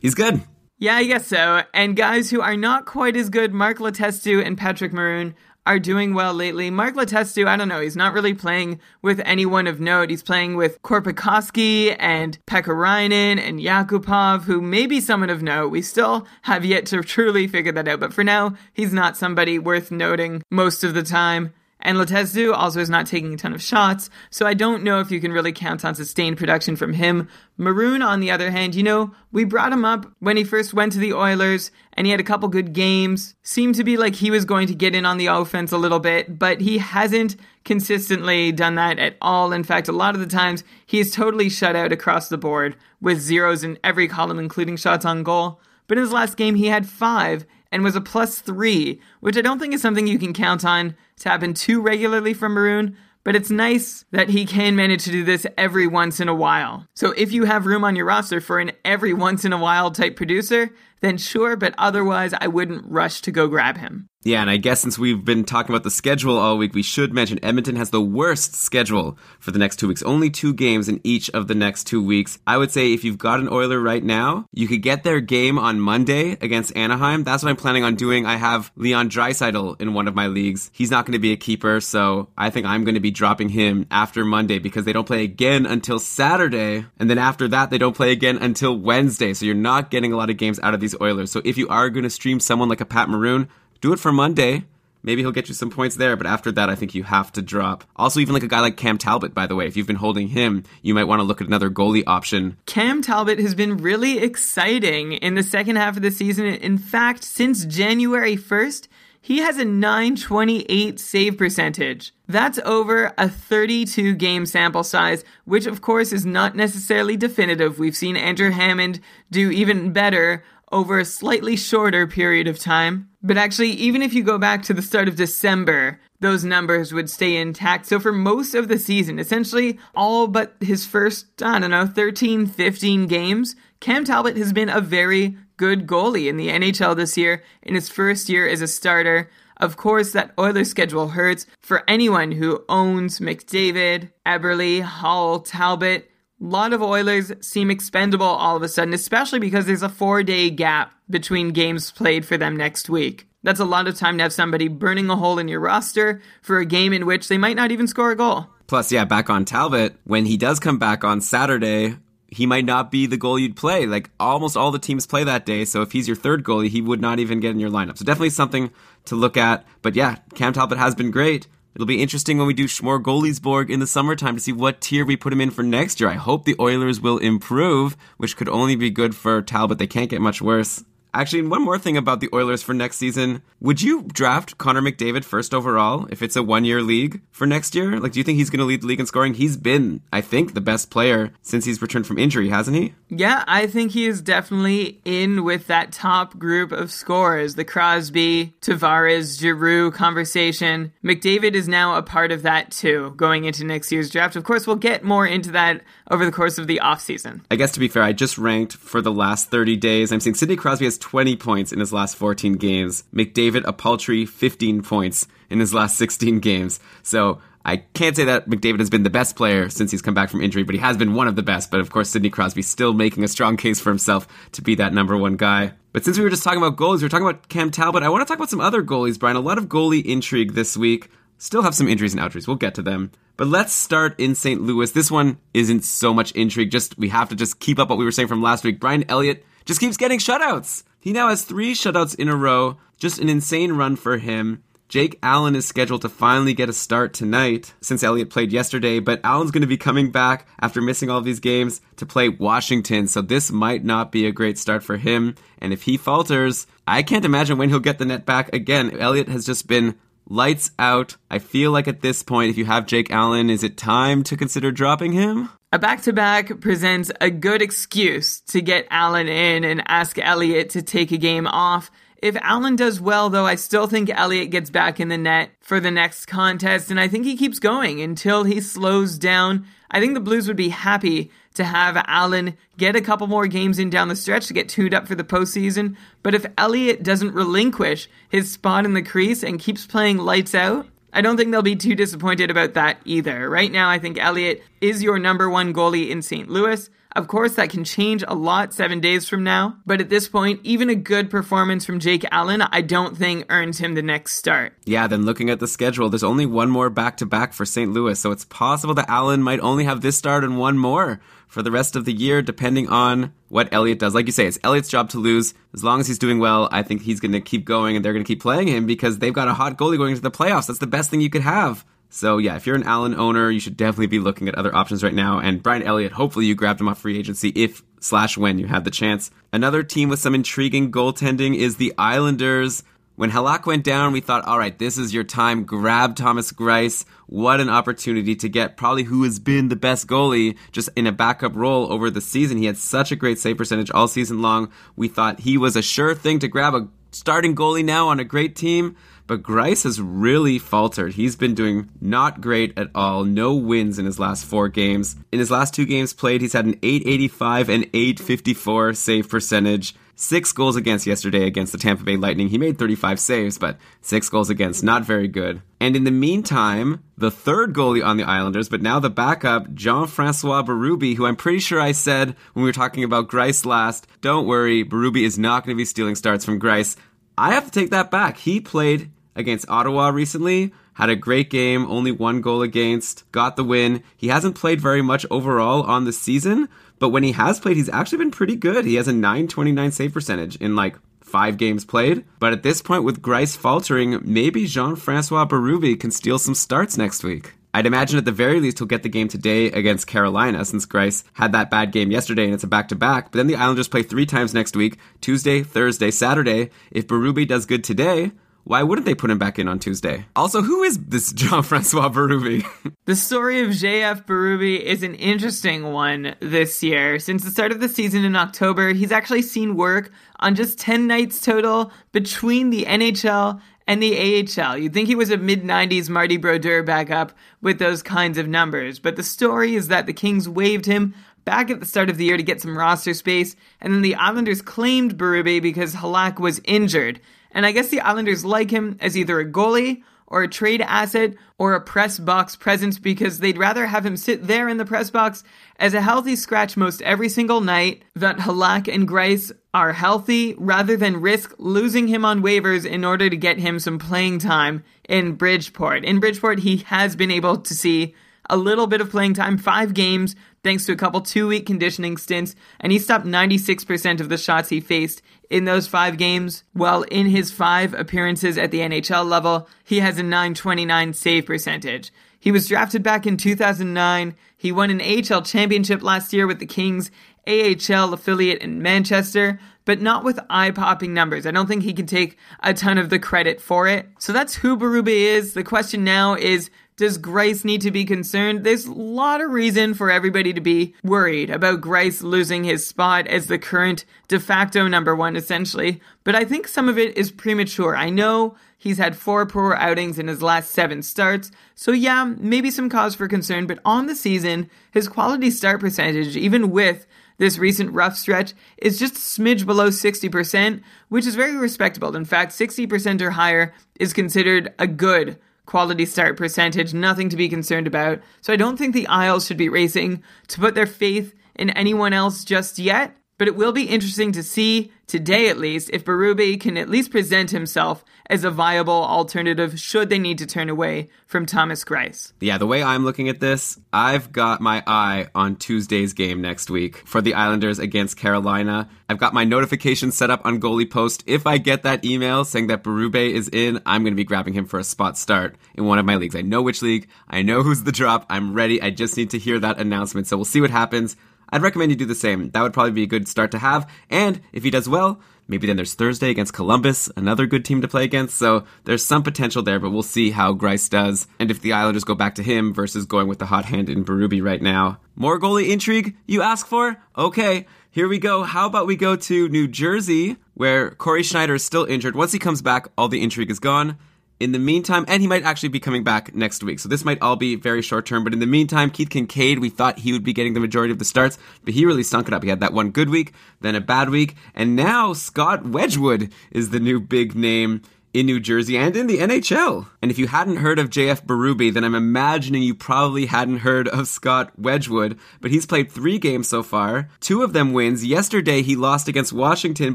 He's good. Yeah, I guess so. And guys who are not quite as good, Mark Letestu and Patrick Maroon, are doing well lately. Mark Letestu, I don't know, he's not really playing with anyone of note. He's playing with Korpikoski and Pakarinen and Yakupov, who may be someone of note. We still have yet to truly figure that out, but for now, he's not somebody worth noting most of the time. And Letestu also is not taking a ton of shots, so I don't know if you can really count on sustained production from him. Maroon, on the other hand, you know, we brought him up when he first went to the Oilers, and he had a couple good games. Seemed to be like he was going to get in on the offense a little bit, but he hasn't consistently done that at all. In fact, a lot of the times, he is totally shut out across the board with zeros in every column, including shots on goal. But in his last game, he had five and was a plus three, which I don't think is something you can count on to happen too regularly from Maroon, but it's nice that he can manage to do this every once in a while. So if you have room on your roster for an every once in a while type producer, then sure, but otherwise I wouldn't rush to go grab him. Yeah, and I guess since we've been talking about the schedule all week, we should mention Edmonton has the worst schedule for the next two weeks. Only two games in each of the next two weeks. I would say if you've got an Oiler right now, you could get their game on Monday against Anaheim. That's what I'm planning on doing. I have Leon Draisaitl in one of my leagues. He's not going to be a keeper, so I think I'm going to be dropping him after Monday because they don't play again until Saturday, and then after that they don't play again until Wednesday. So you're not getting a lot of games out of these Oilers. So if you are going to stream someone like a Pat Maroon, do it for Monday. Maybe he'll get you some points there, but after that, I think you have to drop. Also, even like a guy like Cam Talbot, by the way, if you've been holding him, you might want to look at another goalie option. Cam Talbot has been really exciting in the second half of the season. In fact, since January 1st, he has a 928 save percentage. That's over a 32 game sample size, which of course is not necessarily definitive. We've seen Andrew Hammond do even better over a slightly shorter period of time. But actually, even if you go back to the start of December, those numbers would stay intact. So for most of the season, essentially all but his first, I don't know, 13, 15 games, Cam Talbot has been a very good goalie in the NHL this year in his first year as a starter. Of course, that Oilers schedule hurts for anyone who owns McDavid, Eberle, Hall, Talbot. A lot of Oilers seem expendable all of a sudden, especially because there's a four day gap between games played for them next week. That's a lot of time to have somebody burning a hole in your roster for a game in which they might not even score a goal. Plus, yeah, back on Talbot, when he does come back on Saturday, he might not be the goal you'd play. Like almost all the teams play that day. So if he's your third goalie, he would not even get in your lineup. So definitely something to look at. But yeah, Cam Talbot has been great. It'll be interesting when we do Schmore Goaliesborg in the summertime to see what tier we put him in for next year. I hope the Oilers will improve, which could only be good for Talbot. They can't get much worse. Actually, one more thing about the Oilers for next season. Would you draft Connor McDavid first overall if it's a one year league for next year? Like, do you think he's going to lead the league in scoring? He's been, I think, the best player since he's returned from injury, hasn't he? Yeah, I think he is definitely in with that top group of scorers the Crosby, Tavares, Giroux conversation. McDavid is now a part of that too, going into next year's draft. Of course, we'll get more into that over the course of the offseason. I guess to be fair, I just ranked for the last 30 days. I'm seeing Sidney Crosby has 20 points in his last 14 games. McDavid, a paltry 15 points in his last 16 games. So I can't say that McDavid has been the best player since he's come back from injury, but he has been one of the best. But of course, Sidney Crosby still making a strong case for himself to be that number one guy. But since we were just talking about goalies, we were talking about Cam Talbot. I want to talk about some other goalies, Brian. A lot of goalie intrigue this week. Still have some injuries and outjuries. We'll get to them. But let's start in St. Louis. This one isn't so much intrigue. Just we have to just keep up what we were saying from last week. Brian Elliott just keeps getting shutouts. He now has three shutouts in a row. Just an insane run for him. Jake Allen is scheduled to finally get a start tonight since Elliott played yesterday, but Allen's going to be coming back after missing all these games to play Washington, so this might not be a great start for him. And if he falters, I can't imagine when he'll get the net back again. Elliott has just been lights out. I feel like at this point, if you have Jake Allen, is it time to consider dropping him? A back to back presents a good excuse to get Allen in and ask Elliott to take a game off. If Allen does well, though, I still think Elliott gets back in the net for the next contest, and I think he keeps going until he slows down. I think the Blues would be happy to have Allen get a couple more games in down the stretch to get tuned up for the postseason. But if Elliott doesn't relinquish his spot in the crease and keeps playing lights out, I don't think they'll be too disappointed about that either. Right now, I think Elliott is your number one goalie in St. Louis. Of course, that can change a lot seven days from now, but at this point, even a good performance from Jake Allen, I don't think earns him the next start. Yeah, then looking at the schedule, there's only one more back to back for St. Louis, so it's possible that Allen might only have this start and one more for the rest of the year, depending on what Elliott does. Like you say, it's Elliott's job to lose. As long as he's doing well, I think he's going to keep going and they're going to keep playing him because they've got a hot goalie going into the playoffs. That's the best thing you could have. So yeah, if you're an Allen owner, you should definitely be looking at other options right now. And Brian Elliott, hopefully you grabbed him off free agency if slash when you had the chance. Another team with some intriguing goaltending is the Islanders. When Halak went down, we thought, all right, this is your time. Grab Thomas Greiss. What an opportunity to get probably who has been the best goalie just in a backup role over the season. He had such a great save percentage all season long. We thought he was a sure thing to grab a starting goalie now on a great team. But Greiss has really faltered. He's been doing not great at all. No wins in his last four games. In his last two games played, he's had an 885 and 854 save percentage. Six goals against yesterday against the Tampa Bay Lightning. He made 35 saves, but six goals against, not very good. And in the meantime, the third goalie on the Islanders, but now the backup, Jean Francois Berube, who I'm pretty sure I said when we were talking about Greiss last, don't worry, Berube is not going to be stealing starts from Greiss. I have to take that back. He played against Ottawa recently, had a great game, only one goal against, got the win. He hasn't played very much overall on the season, but when he has played, he's actually been pretty good. He has a 929 save percentage in like five games played. But at this point, with Greiss faltering, maybe Jean Francois Berube can steal some starts next week. I'd imagine at the very least he'll get the game today against Carolina since Greiss had that bad game yesterday and it's a back to back. But then the Islanders play three times next week Tuesday, Thursday, Saturday. If Berube does good today, why wouldn't they put him back in on Tuesday? Also, who is this Jean Francois Berube? the story of JF Berube is an interesting one this year. Since the start of the season in October, he's actually seen work on just 10 nights total between the NHL and the AHL. You'd think he was a mid 90s Marty Brodeur backup with those kinds of numbers, but the story is that the Kings waived him back at the start of the year to get some roster space, and then the Islanders claimed Berube because Halak was injured. And I guess the Islanders like him as either a goalie or a trade asset or a press box presence because they'd rather have him sit there in the press box as a healthy scratch most every single night that Halak and Greiss are healthy rather than risk losing him on waivers in order to get him some playing time in Bridgeport. In Bridgeport, he has been able to see a little bit of playing time, five games, thanks to a couple two week conditioning stints, and he stopped 96% of the shots he faced in those five games. Well, in his five appearances at the NHL level, he has a 929 save percentage. He was drafted back in 2009. He won an AHL championship last year with the Kings AHL affiliate in Manchester. but not with eye popping numbers. I don't think he can take a ton of the credit for it. So that's who Berube is. The question now is does Greiss need to be concerned? There's a lot of reason for everybody to be worried about Greiss losing his spot as the current de facto number one, essentially. But I think some of it is premature. I know he's had four poor outings in his last seven starts, so yeah, maybe some cause for concern. But on the season, his quality start percentage, even with this recent rough stretch is just a smidge below 60%, which is very respectable. In fact, 60% or higher is considered a good quality start percentage, nothing to be concerned about. So I don't think the Isles should be racing to put their faith in anyone else just yet. But it will be interesting to see, today at least, if Berube can at least present himself as a viable alternative should they need to turn away from Thomas Greiss. Yeah, the way I'm looking at this, I've got my eye on Tuesday's game next week for the Islanders against Carolina. I've got my notification set up on Goalie Post. If I get that email saying that Berube is in, I'm going to be grabbing him for a spot start in one of my leagues. I know which league, I know who's the drop, I'm ready. I just need to hear that announcement. So we'll see what happens. I'd recommend you do the same. That would probably be a good start to have. And if he does well, maybe then there's Thursday against Columbus, another good team to play against. So there's some potential there, but we'll see how Greiss does. And if the Islanders go back to him versus going with the hot hand in Berube right now. More goalie intrigue you ask for? Okay. Here we go. How about we go to New Jersey, where Cory Schneider is still injured. Once he comes back, all the intrigue is gone in the meantime, and he might actually be coming back next week. So this might all be very short term. But in the meantime, Keith Kinkaid, we thought he would be getting the majority of the starts, but he really sunk it up. He had that one good week, then a bad week, and now Scott Wedgewood is the new big name in New Jersey and in the NHL. And if you hadn't heard of JF Berube, then I'm imagining you probably hadn't heard of Scott Wedgewood. But he's played three games so far, two of them wins. Yesterday he lost against Washington,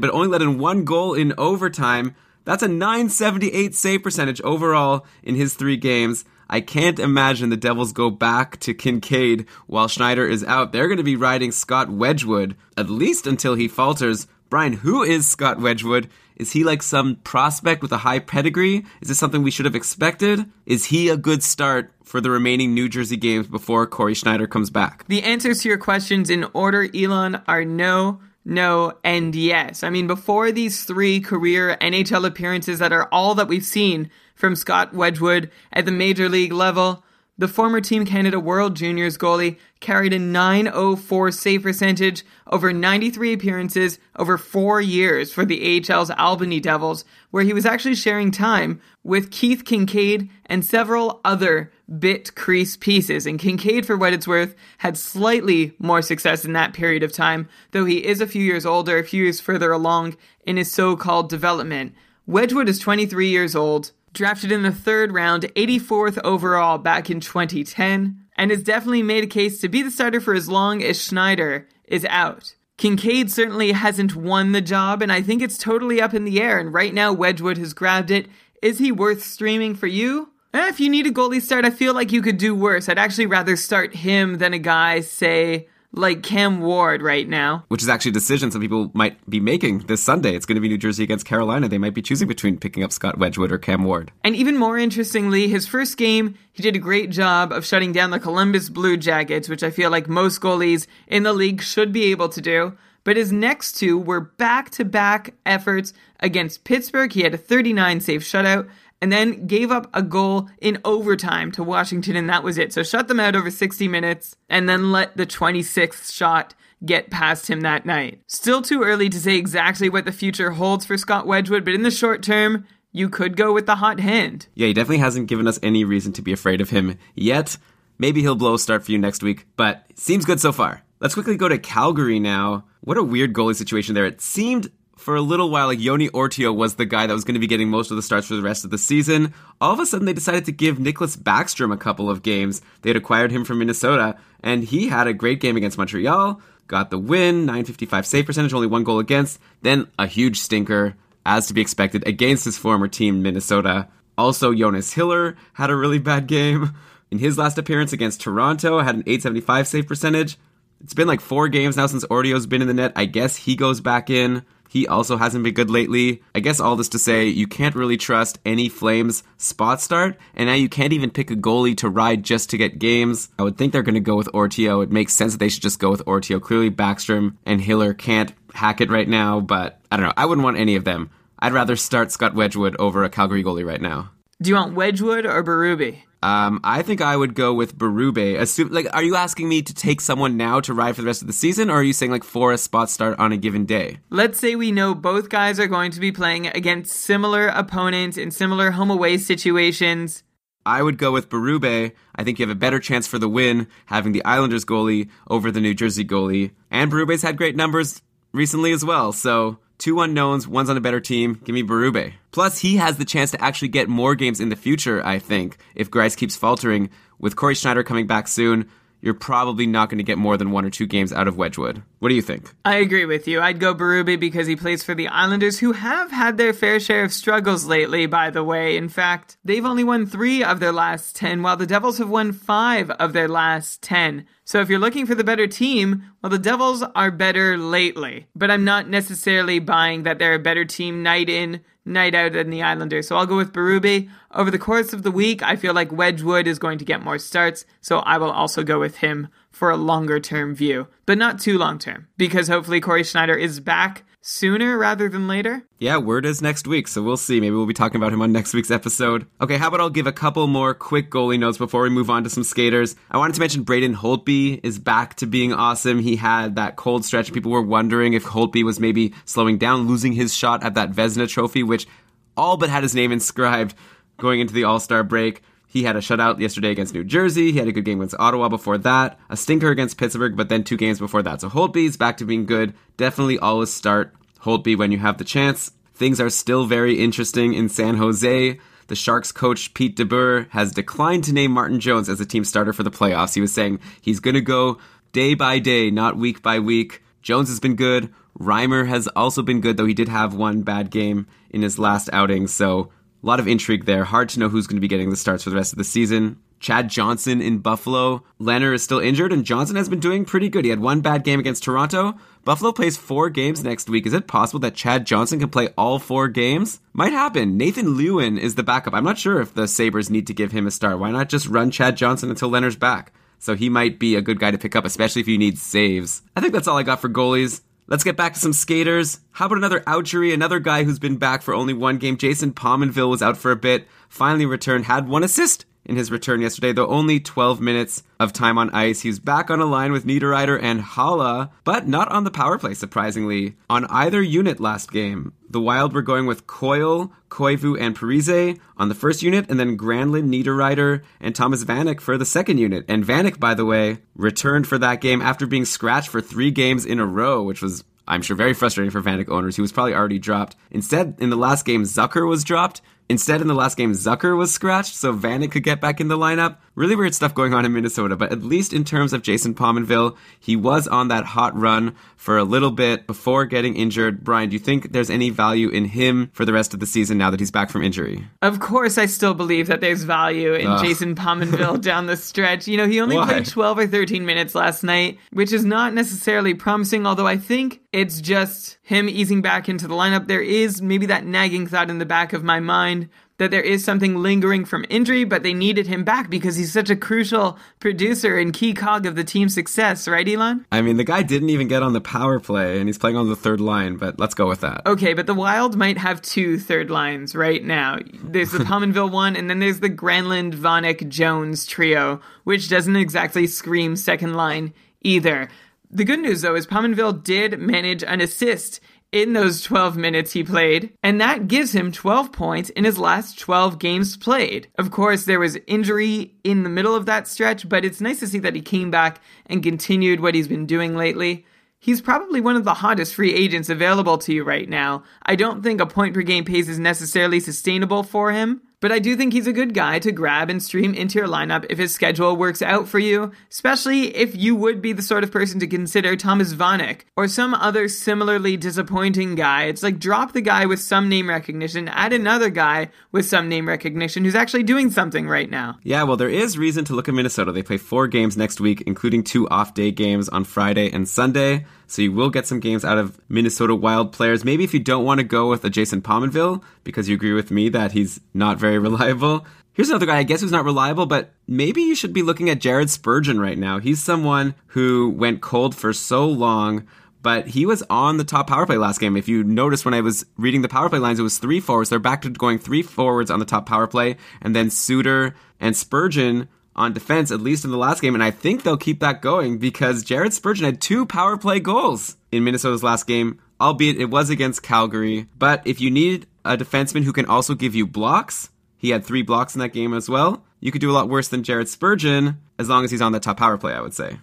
but only let in one goal in overtime. That's a 978 save percentage overall in his three games. I can't imagine the Devils go back to Kinkaid while Schneider is out. They're going to be riding Scott Wedgewood, at least until he falters. Brian, who is Scott Wedgewood? Is he like some prospect with a high pedigree? Is this something we should have expected? Is he a good start for the remaining New Jersey games before Cory Schneider comes back? The answers to your questions in order, Elon, are no, no, and yes. I mean, before these three career NHL appearances that are all that we've seen from Scott Wedgewood at the major league level, the former Team Canada World Juniors goalie carried a 904 save percentage over 93 appearances over four years for the AHL's Albany Devils, where he was actually sharing time with Keith Kinkaid and several other bit crease pieces. And Kinkaid, for what it's worth, had slightly more success in that period of time, though he is a few years older, a few years further along in his so called development. Wedgewood is 23 years old drafted in the third round, 84th overall back in 2010, and has definitely made a case to be the starter for as long as Schneider is out. Kinkaid certainly hasn't won the job, and I think it's totally up in the air, and right now Wedgewood has grabbed it. Is he worth streaming for you? Eh, if you need a goalie start, I feel like you could do worse. I'd actually rather start him than a guy, say, like Cam Ward right now. Which is actually a decision some people might be making this Sunday. It's going to be New Jersey against Carolina. They might be choosing between picking up Scott Wedgewood or Cam Ward. And even more interestingly, his first game, he did a great job of shutting down the Columbus Blue Jackets, which I feel like most goalies in the league should be able to do. But his next two were back to back efforts against Pittsburgh. He had a 39 save shutout and then gave up a goal in overtime to Washington, and that was it. So shut them out over 60 minutes, and then let the 26th shot get past him that night. Still too early to say exactly what the future holds for Scott Wedgewood, but in the short term, you could go with the hot hand. Yeah, he definitely hasn't given us any reason to be afraid of him yet. Maybe he'll blow a start for you next week, but seems good so far. Let's quickly go to Calgary now. What a weird goalie situation there. It seemed for a little while, like Joni Ortio was the guy that was going to be getting most of the starts for the rest of the season. All of a sudden, they decided to give Nicholas Backstrom a couple of games. They had acquired him from Minnesota, and he had a great game against Montreal, got the win, 955 save percentage, only one goal against. Then a huge stinker, as to be expected, against his former team, Minnesota. Also, Jonas Hiller had a really bad game. In his last appearance against Toronto, had an 875 save percentage. It's been like four games now since Ortio's been in the net. I guess he goes back in. He also hasn't been good lately. I guess all this to say, you can't really trust any Flames spot start, and now you can't even pick a goalie to ride just to get games. I would think they're going to go with Ortio. It makes sense that they should just go with Ortio. Clearly, Backstrom and Hiller can't hack it right now, but I don't know. I wouldn't want any of them. I'd rather start Scott Wedgewood over a Calgary goalie right now. Do you want Wedgewood or Berube? Um, I think I would go with Berube. Assume, like, are you asking me to take someone now to ride for the rest of the season, or are you saying like for a spot start on a given day? Let's say we know both guys are going to be playing against similar opponents in similar home away situations. I would go with Berube. I think you have a better chance for the win having the Islanders goalie over the New Jersey goalie. And Berube's had great numbers recently as well. So two unknowns, one's on a better team. Give me Berube. Plus, he has the chance to actually get more games in the future, I think, if Greiss keeps faltering. With Cory Schneider coming back soon, you're probably not going to get more than one or two games out of Wedgewood. What do you think? I agree with you. I'd go Berube because he plays for the Islanders, who have had their fair share of struggles lately, by the way. In fact, they've only won three of their last 10, while the Devils have won five of their last 10. So if you're looking for the better team, well, the Devils are better lately. But I'm not necessarily buying that they're a better team night in, night out than the Islanders. So I'll go with Berube. Over the course of the week, I feel like Wedgewood is going to get more starts, so I will also go with him for a longer term view, but not too long term, because hopefully Cory Schneider is back sooner rather than later. Yeah, word is next week, so we'll see. Maybe we'll be talking about him on next week's episode. Okay, how about I'll give a couple more quick goalie notes before we move on to some skaters. I wanted to mention Braden Holtby is back to being awesome. He had that cold stretch. People were wondering if Holtby was maybe slowing down, losing his shot at that Vezina trophy, which all but had his name inscribed going into the All Star break. He had a shutout yesterday against New Jersey. He had a good game against Ottawa before that, a stinker against Pittsburgh, but then two games before that. So Holtby's back to being good. Definitely always start Holtby when you have the chance. Things are still very interesting in San Jose. The Sharks coach Pete DeBoer has declined to name Martin Jones as a team starter for the playoffs. He was saying he's going to go day by day, not week by week. Jones has been good. Reimer has also been good, though he did have one bad game in his last outing. So a lot of intrigue there. Hard to know who's going to be getting the starts for the rest of the season. Chad Johnson in Buffalo. Leonard is still injured, and Johnson has been doing pretty good. He had one bad game against Toronto. Buffalo plays four games next week. Is it possible that Chad Johnson can play all four games? Might happen. Nathan Lieuwen is the backup. I'm not sure if the Sabres need to give him a start. Why not just run Chad Johnson until Leonard's back? So he might be a good guy to pick up, especially if you need saves. I think that's all I got for goalies. Let's get back to some skaters. How about another ouchery? Another guy who's been back for only one game. Jason Pominville was out for a bit, finally returned, had one assist in his return yesterday, though only 12 minutes of time on ice. He's back on a line with Niederreiter and Haula, but not on the power play, surprisingly, on either unit last game. The Wild were going with Coyle, Koivu, and Parise on the first unit, and then Granlund, Niederreiter, and Thomas Vanek for the second unit. And Vanek, by the way, returned for that game after being scratched for three games in a row, which was I'm sure very frustrating for Vanek owners. He was probably already dropped. Instead, in the last game, Zucker was dropped. Instead, in the last game, Zucker was scratched, so Vanek could get back in the lineup. Really weird stuff going on in Minnesota, but at least in terms of Jason Pominville, he was on that hot run for a little bit before getting injured. Brian, do you think there's any value in him for the rest of the season now that he's back from injury? Of course, I still believe that there's value in Ugh. Jason Pominville down the stretch. You know, he only Why? played 12 or 13 minutes last night, which is not necessarily promising, although I think it's just him easing back into the lineup. There is maybe that nagging thought in the back of my mind that there is something lingering from injury, but they needed him back because he's such a crucial producer and key cog of the team's success, right, Elon? I mean, the guy didn't even get on the power play, and he's playing on the third line, but let's go with that. Okay, but the Wild might have two third lines right now. There's the Pominville one, and then there's the Granlund, Vanek, Jones trio, which doesn't exactly scream second line either. The good news, though, is Pominville did manage an assist in those 12 minutes he played, and that gives him 12 points in his last 12 games played. Of course, there was injury in the middle of that stretch, but it's nice to see that he came back and continued what he's been doing lately. He's probably one of the hottest free agents available to you right now. I don't think a point per game pace is necessarily sustainable for him, but I do think he's a good guy to grab and stream into your lineup if his schedule works out for you, especially if you would be the sort of person to consider Thomas Vanek or some other similarly disappointing guy. It's like drop the guy with some name recognition, add another guy with some name recognition who's actually doing something right now. Yeah, well, there is reason to look at Minnesota. They play four games next week, including two off day games on Friday and Sunday. So you will get some games out of Minnesota Wild players. Maybe if you don't want to go with a Jason Pominville, because you agree with me that he's not very reliable. Here's another guy, I guess, who's not reliable, but maybe you should be looking at Jared Spurgeon right now. He's someone who went cold for so long, but he was on the top power play last game. If you noticed when I was reading the power play lines, it was three forwards. They're back to going three forwards on the top power play, and then Suter and Spurgeon on defense, at least in the last game. And I think they'll keep that going because Jared Spurgeon had two power play goals in Minnesota's last game, albeit it was against Calgary. But if you need a defenseman who can also give you blocks, he had three blocks in that game as well. You could do a lot worse than Jared Spurgeon as long as he's on the top power play, I would say.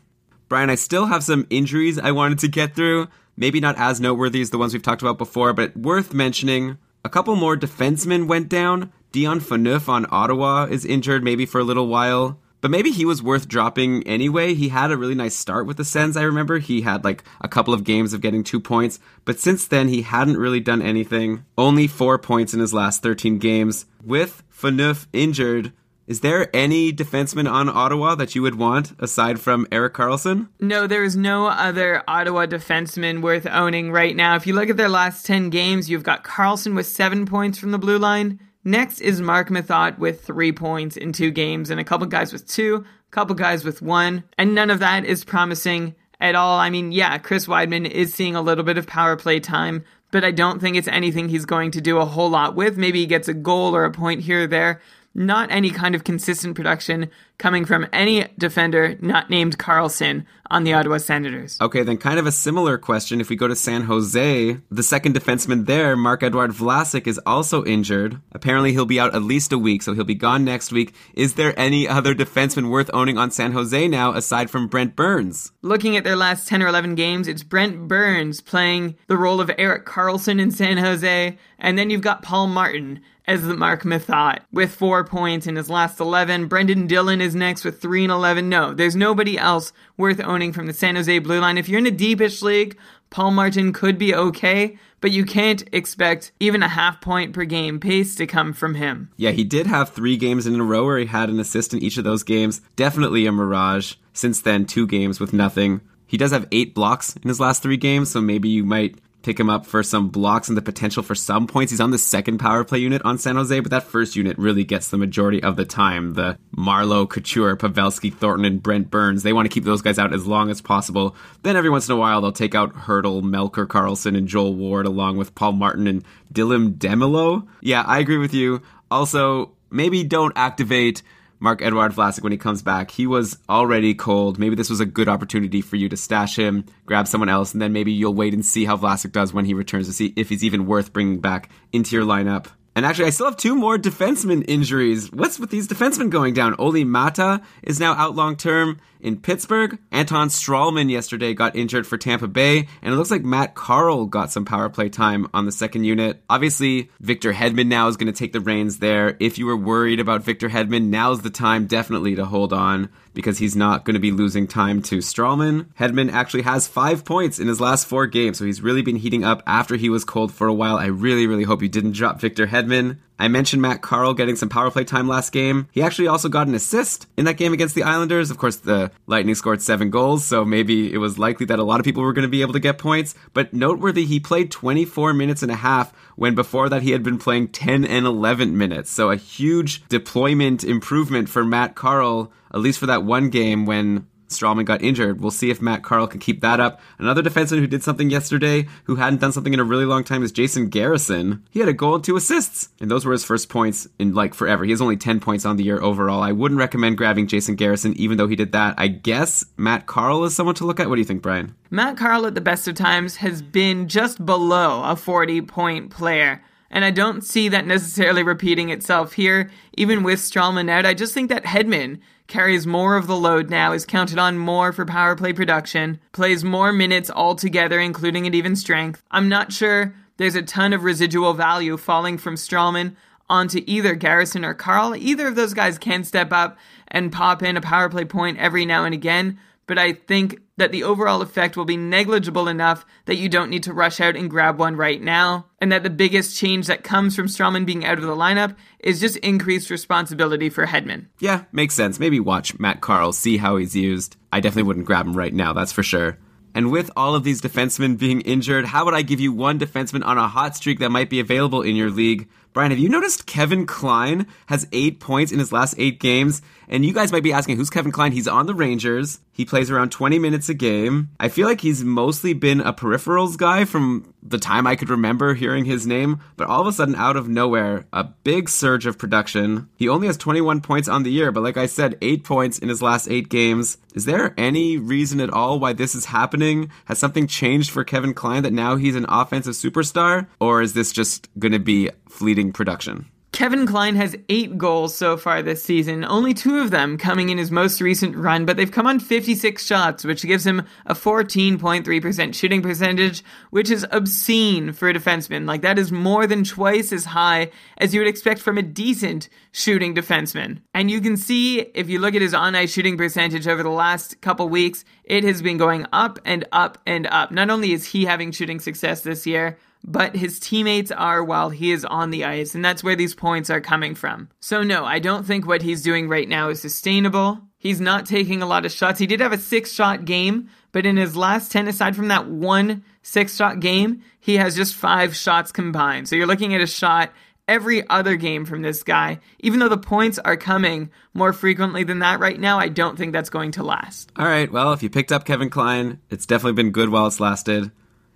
Brian, I still have some injuries I wanted to get through. Maybe not as noteworthy as the ones we've talked about before, but worth mentioning. A couple more defensemen went down. Dion Phaneuf on Ottawa is injured, maybe for a little while. But maybe he was worth dropping anyway. He had a really nice start with the Sens, I remember. He had like a couple of games of getting two points. But since then, he hadn't really done anything. Only four points in his last 13 games. With Phaneuf injured, is there any defenseman on Ottawa that you would want aside from Erik Karlsson? No, there is no other Ottawa defenseman worth owning right now. If you look at their last 10 games, you've got Carlson with seven points from the blue line. Next is Marc Methot with three points in two games, and a couple guys with two, a couple guys with one, and none of that is promising at all. I mean, yeah, Chris Wideman is seeing a little bit of power play time, but I don't think it's anything he's going to do a whole lot with. Maybe he gets a goal or a point here or there, not any kind of consistent production coming from any defender not named Karlsson on the Ottawa Senators. Okay, then kind of a similar question. If we go to San Jose, the second defenseman there, Mark Edward Vlasic, is also injured. Apparently, he'll be out at least a week, so he'll be gone next week. Is there any other defenseman worth owning on San Jose now aside from Brent Burns? Looking at their last 10 or 11 games, it's Brent Burns playing the role of Erik Karlsson in San Jose, and then you've got Paul Martin as the Marc Methot with four points in his last 11. Brenden Dillon is next with three and 11. No, there's nobody else worth owning from the San Jose Blue Line. If you're in a deepish league, Paul Martin could be okay, but you can't expect even a half point per game pace to come from him. Yeah, he did have three games in a row where he had an assist in each of those games. Definitely a mirage. Since then, two games with nothing. He does have eight blocks in his last three games, so maybe you might pick him up for some blocks and the potential for some points. He's on the second power play unit on San Jose, but that first unit really gets the majority of the time. The Marleau, Couture, Pavelski, Thornton, and Brent Burns, they want to keep those guys out as long as possible. Then every once in a while, they'll take out Hertl, Melker, Karlsson, and Joel Ward, along with Paul Martin and Dylan DeMelo. Yeah, I agree with you. Also, maybe don't activate Mark Edward Vlasic when he comes back. He was already cold. Maybe this was a good opportunity for you to stash him, grab someone else, and then maybe you'll wait and see how Vlasic does when he returns to see if he's even worth bringing back into your lineup. And actually, I still have two more defenseman injuries. What's with these defensemen going down? Olli Maatta is now out long term in Pittsburgh. Anton Stralman yesterday got injured for Tampa Bay, and it looks like Matt Carle got some power play time on the second unit. Obviously, Victor Hedman now is going to take the reins there. If you were worried about Victor Hedman, now's the time definitely to hold on because he's not going to be losing time to Stralman. Hedman actually has five points in his last four games, so he's really been heating up after he was cold for a while. I really, really hope you didn't drop Victor Hedman. I mentioned Matt Carle getting some power play time last game. He actually also got an assist in that game against the Islanders. Of course, the Lightning scored seven goals, so maybe it was likely that a lot of people were going to be able to get points. But noteworthy, he played 24 minutes and a half when before that he had been playing 10 and 11 minutes. So a huge deployment improvement for Matt Carle, at least for that one game when Stralman got injured. We'll see if Matt Carle can keep that up. Another defenseman who did something yesterday, who hadn't done something in a really long time, is Jason Garrison. He had a goal and two assists, and those were his first points in like forever. He has only 10 points on the year overall. I wouldn't recommend grabbing Jason Garrison, even though he did that. I guess Matt Carle is someone to look at. What do you think, Brian? Matt Carle, at the best of times has been just below a 40 point player. And I don't see that necessarily repeating itself here, even with Stralman out. I just think that Hedman carries more of the load now, is counted on more for power play production, plays more minutes altogether, including at even strength. I'm not sure there's a ton of residual value falling from Stralman onto either Garrison or Carle. Either of those guys can step up and pop in a power play point every now and again, but I think that the overall effect will be negligible enough that you don't need to rush out and grab one right now, and that the biggest change that comes from Stralman being out of the lineup is just increased responsibility for Hedman. Yeah, makes sense. Maybe watch Matt Carle, see how he's used. I definitely wouldn't grab him right now, that's for sure. And with all of these defensemen being injured, how would I give you one defenseman on a hot streak that might be available in your league? Brian, have you noticed Kevin Klein has eight points in his last eight games? And you guys might be asking, who's Kevin Klein? He's on the Rangers. He plays around 20 minutes a game. I feel like he's mostly been a peripherals guy from the time I could remember hearing his name, but all of a sudden, out of nowhere, a big surge of production. He only has 21 points on the year, but like I said, eight points in his last eight games. Is there any reason at all why this is happening? Has something changed for Kevin Klein that now he's an offensive superstar? Or is this just going to be fleeting production? Kevin Klein has eight goals so far this season, only two of them coming in his most recent run, but they've come on 56 shots, which gives him a 14.3% shooting percentage, which is obscene for a defenseman. Like, that is more than twice as high as you would expect from a decent shooting defenseman. And you can see, if you look at his on ice shooting percentage over the last couple weeks, it has been going up and up and up. Not only is he having shooting success this year, but his teammates are while he is on the ice, and that's where these points are coming from. So, no, I don't think what he's doing right now is sustainable. He's not taking a lot of shots. He did have a six shot game, but in his last 10, aside from that one six shot game, he has just five shots combined. So, you're looking at a shot every other game from this guy. Even though the points are coming more frequently than that right now, I don't think that's going to last. All right, well, if you picked up Kevin Klein, it's definitely been good while it's lasted.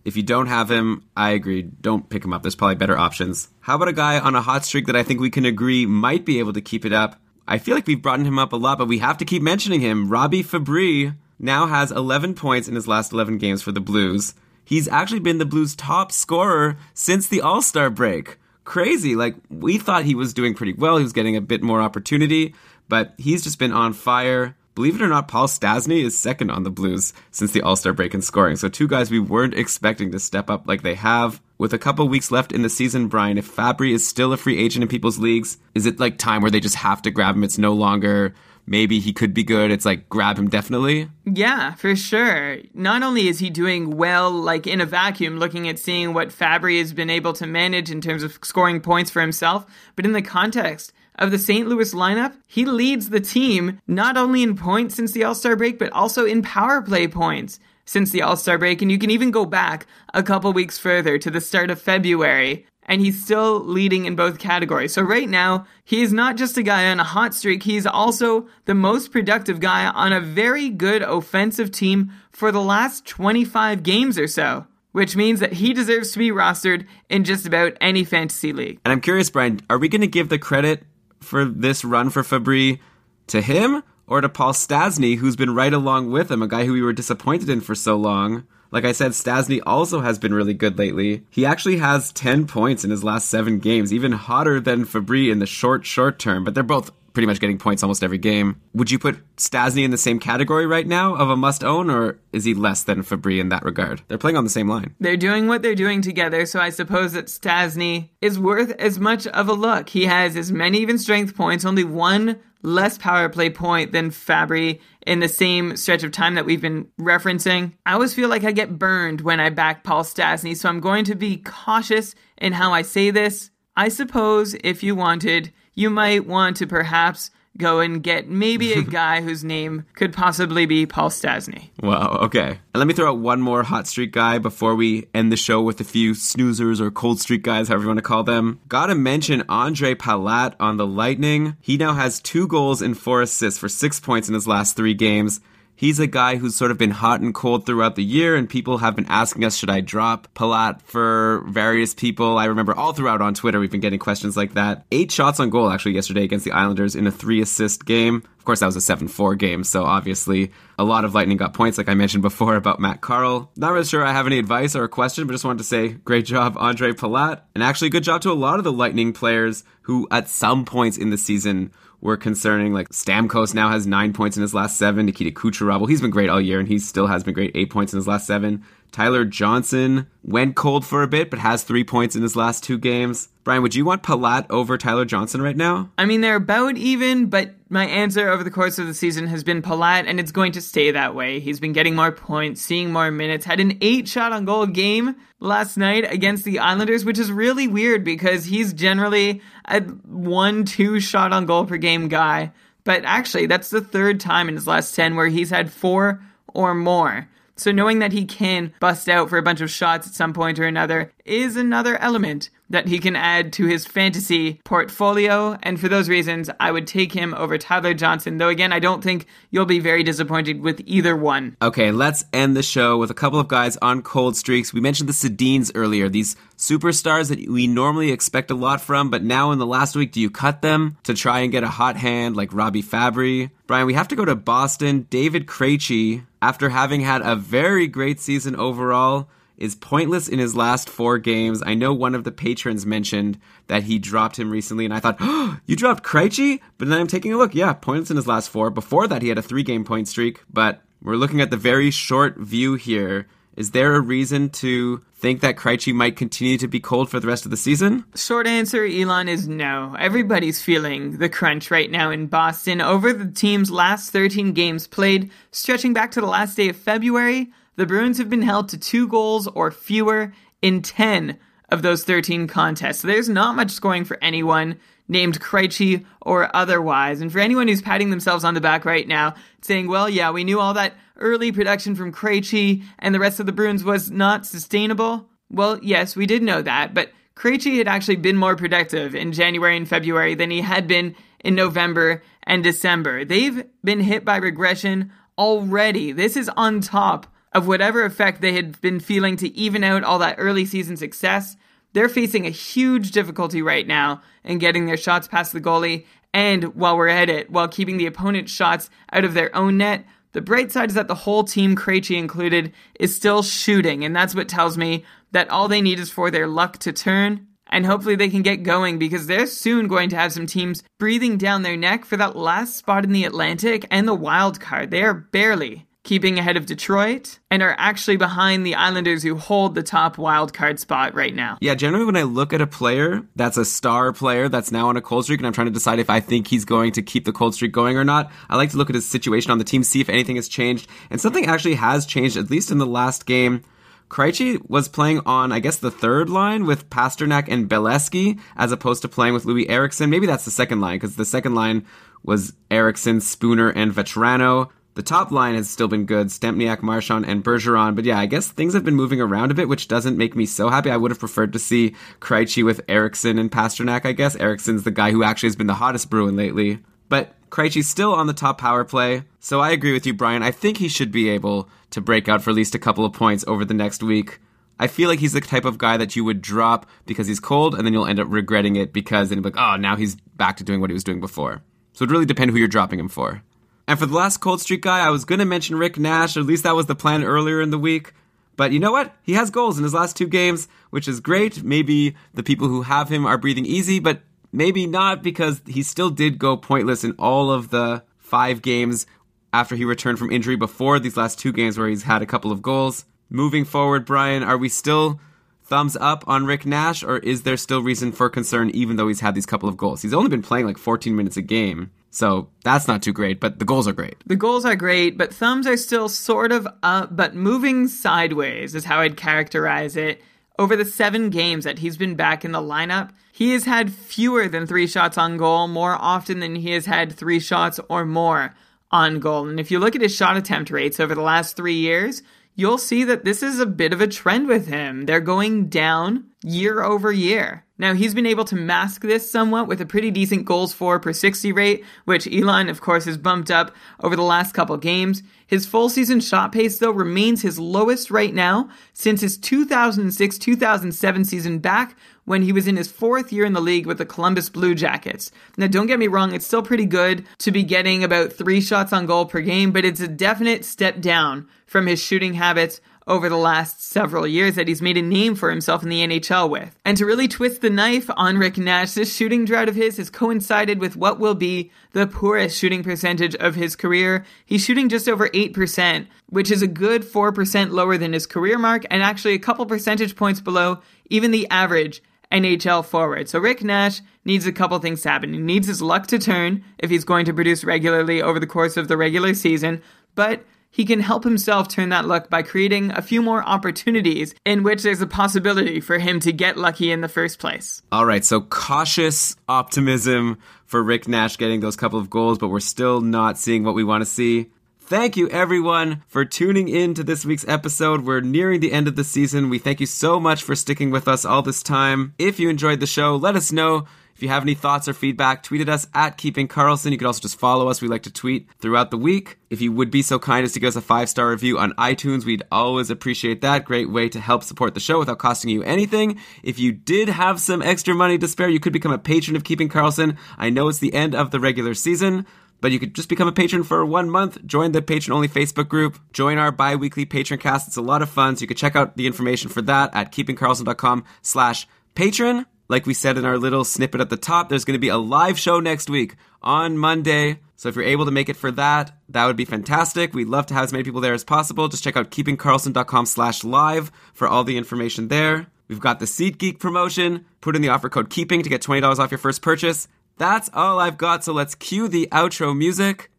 If you don't have him, I agree. Don't pick him up. There's probably better options. How about a guy on a hot streak that I think we can agree might be able to keep it up? I feel like we've brought him up a lot, but we have to keep mentioning him. Robbie Fabbri now has 11 points in his last 11 games for the Blues. He's actually been the Blues' top scorer since the All Star break. Crazy. Like, we thought he was doing pretty well. He was getting a bit more opportunity, but he's just been on fire. Believe it or not, Paul Stastny is second on the Blues since the All Star break in scoring. So, two guys we weren't expecting to step up like they have. With a couple weeks left in the season, Brian, if Fabbri is still a free agent in people's leagues, is it like time where they just have to grab him? It's no longer maybe he could be good. It's like grab him definitely. Yeah, for sure. Not only is he doing well, like in a vacuum, looking at seeing what Fabbri has been able to manage in terms of scoring points for himself, but in the context of the St. Louis lineup, he leads the team not only in points since the All Star break, but also in power play points since the All Star break. And you can even go back a couple weeks further to the start of February. And he's still leading in both categories. So right now, he is not just a guy on a hot streak, he's also the most productive guy on a very good offensive team for the last 25 games or so which means that he deserves to be rostered in just about any fantasy league. And I'm curious, Brian, are we going to give the credit for this run for Fabbri to him or to Paul Stastny, who's been right along with him, a guy who we were disappointed in for so long? Like I said, Stastny also has been really good lately. He actually has 10 points in his last seven games, even hotter than Fabbri in the short, short term, but they're both pretty much getting points almost every game. Would you put Stastny in the same category right now of a must own, or is he less than Fabbri in that regard? They're playing on the same line. They're doing what they're doing together, so I suppose that Stastny is worth as much of a look. He has as many even strength points, only one less power play point than Fabbri in the same stretch of time that we've been referencing. I always feel like I get burned when I back Paul Stastny, so I'm going to be cautious in how I say this. I suppose if you wanted you might want to perhaps go and get maybe a guy whose name could possibly be Paul Stastny. Wow, okay. And let me throw out one more hot streak guy before we end the show with a few snoozers or cold streak guys, however you want to call them. Gotta mention Ondrej Palat on the Lightning. He now has two goals and four assists for six points in his last three games. He's a guy who's sort of been hot and cold throughout the year, and people have been asking us, should I drop Palat for various people? I remember all throughout on Twitter, we've been getting questions like that. Eight shots on goal actually yesterday against the Islanders in a three assist game. Of course, that was a 7 4 game, so obviously a lot of Lightning got points, like I mentioned before about Matt Carle. Not really sure I have any advice or a question, but just wanted to say great job, Andre Palat. And actually, good job to a lot of the Lightning players who, at some points in the season, were concerning. Like Stamkos now has nine points in his last seven. Nikita Kucherov, well, he's been great all year, and he still has been great, eight points in his last seven. Tyler Johnson went cold for a bit, but has three points in his last two games. Brian, would you want Palat over Tyler Johnson right now? I mean, they're about even, but my answer over the course of the season has been Palat, and it's going to stay that way. He's been getting more points, seeing more minutes, had an eight shot on goal game last night against the Islanders, which is really weird because he's generally a one, two shot on goal per game guy. But actually, that's the third time in his last 10 where he's had four or more. So knowing that he can bust out for a bunch of shots at some point or another is another element that he can add to his fantasy portfolio. And for those reasons, I would take him over Tyler Johnson. Though again, I don't think you'll be very disappointed with either one. Okay, let's end the show with a couple of guys on cold streaks. We mentioned the Sedins earlier, these superstars that we normally expect a lot from, but now in the last week, do you cut them to try and get a hot hand like Robbie Fabbri? Brian, we have to go to Boston. David Krejci, after having had a very great season overall, is pointless in his last four games. I know one of the patrons mentioned that he dropped him recently, and I thought, oh, you dropped Krejci? But then I'm taking a look. Yeah, pointless in his last four. Before that, he had a three game point streak, but we're looking at the very short view here. Is there a reason to think that Krejci might continue to be cold for the rest of the season? Short answer, Elon, is no. Everybody's feeling the crunch right now in Boston over the team's last 13 games played, stretching back to the last day of February the Bruins have been held to two goals or fewer in 10 of those 13 contests. So there's not much scoring for anyone named Krejci or otherwise. And for anyone who's patting themselves on the back right now, saying, well, yeah, we knew all that early production from Krejci and the rest of the Bruins was not sustainable. Well, yes, we did know that, but Krejci had actually been more productive in January and February than he had been in November and December. They've been hit by regression already. This is on top of whatever effect they had been feeling to even out all that early season success. They're facing a huge difficulty right now in getting their shots past the goalie, and while we're at it, while keeping the opponent's shots out of their own net. The bright side is that the whole team, Krejci included, is still shooting, and that's what tells me that all they need is for their luck to turn. And hopefully they can get going because they're soon going to have some teams breathing down their neck for that last spot in the Atlantic and the wild card. They are barely keeping ahead of Detroit, and are actually behind the Islanders who hold the top wild card spot right now. Yeah, generally when I look at a player that's a star player that's now on a cold streak and I'm trying to decide if I think he's going to keep the cold streak going or not, I like to look at his situation on the team, see if anything has changed. And something actually has changed, at least in the last game. Krejci was playing on, I guess, the third line with Pastrnak and Beleskey, as opposed to playing with Loui Eriksson. Maybe that's the second line, because the second line was Eriksson, Spooner, and Vatrano. The top line has still been good, Stempniak, Marchand, and Bergeron. But yeah, I guess things have been moving around a bit, which doesn't make me so happy. I would have preferred to see Krejci with Eriksson and Pastrnak, I guess. Eriksson's the guy who actually has been the hottest Bruin lately. But Krejci's still on the top power play. So I agree with you, Brian. I think he should be able to break out for at least a couple of points over the next week. I feel like he's the type of guy that you would drop because he's cold, and then you'll end up regretting it because then you'll be like, oh, now he's back to doing what he was doing before. So it really depends who you're dropping him for. And for the last cold streak guy, I was going to mention Rick Nash, or at least that was the plan earlier in the week. But you know what? He has goals in his last two games, which is great. Maybe the people who have him are breathing easy, but maybe not because he still did go pointless in all of the five games after he returned from injury before these last two games where he's had a couple of goals. Moving forward, Brian, are we still thumbs up on Rick Nash, or is there still reason for concern even though he's had these couple of goals? He's only been playing like 14 minutes a game. So that's not too great, but the goals are great. The goals are great, but thumbs are still sort of up, but moving sideways is how I'd characterize it. Over the seven games that he's been back in the lineup, he has had fewer than three shots on goal more often than he has had three shots or more on goal. And if you look at his shot attempt rates over the last three years, you'll see that this is a bit of a trend with him. They're going down year over year. Now, he's been able to mask this somewhat with a pretty decent goals for per 60 rate, which Elon, of course, has bumped up over the last couple games. His full season shot pace, though, remains his lowest right now since his 2006 2007 season back when he was in his fourth year in the league with the Columbus Blue Jackets. Now, don't get me wrong, it's still pretty good to be getting about three shots on goal per game, but it's a definite step down from his shooting habits over the last several years that he's made a name for himself in the NHL with. And to really twist the knife on Rick Nash, this shooting drought of his has coincided with what will be the poorest shooting percentage of his career. He's shooting just over 8%, which is a good 4% lower than his career mark and actually a couple percentage points below even the average NHL forward. So Rick Nash needs a couple things to happen. He needs his luck to turn if he's going to produce regularly over the course of the regular season, but he can help himself turn that luck by creating a few more opportunities in which there's a possibility for him to get lucky in the first place. All right, so cautious optimism for Rick Nash getting those couple of goals, but we're still not seeing what we want to see. Thank you, everyone, for tuning in to this week's episode. We're nearing the end of the season. We thank you so much for sticking with us all this time. If you enjoyed the show, let us know. If you have any thoughts or feedback, tweet at us at Keeping Karlsson. You can also just follow us. We like to tweet throughout the week. If you would be so kind as to give us a five star review on iTunes, we'd always appreciate that. Great way to help support the show without costing you anything. If you did have some extra money to spare, you could become a patron of Keeping Karlsson. I know it's the end of the regular season but you could just become a patron for one month, join the patron only Facebook group, join our bi-weekly patron cast. It's a lot of fun. So you can check out the information for that at keepingkarlsson.com slash patron. Like we said in our little snippet at the top, there's going to be a live show next week on Monday. So if you're able to make it for that, that would be fantastic. We'd love to have as many people there as possible. Just check out keepingkarlsson.com slash live for all the information there. We've got the SeatGeek promotion. Put in the offer code KEEPING to get $20 off your first purchase. That's all I've got, so let's cue the outro music.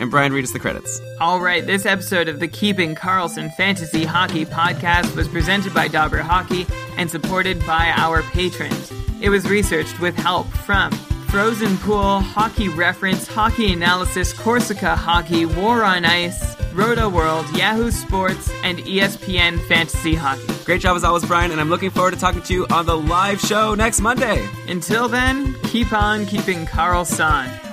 And Brian, read us the credits. All right, this episode of the Keeping Karlsson Fantasy Hockey Podcast was presented by Dobber Hockey and supported by our patrons. It was researched with help from Frozen Pool, Hockey Reference, Hockey Analysis, Corsica Hockey, War on Ice, Roto World, Yahoo Sports, and ESPN Fantasy Hockey. Great job as always, Brian, and I'm looking forward to talking to you on the live show next Monday. Until then, keep on keeping Karlsson.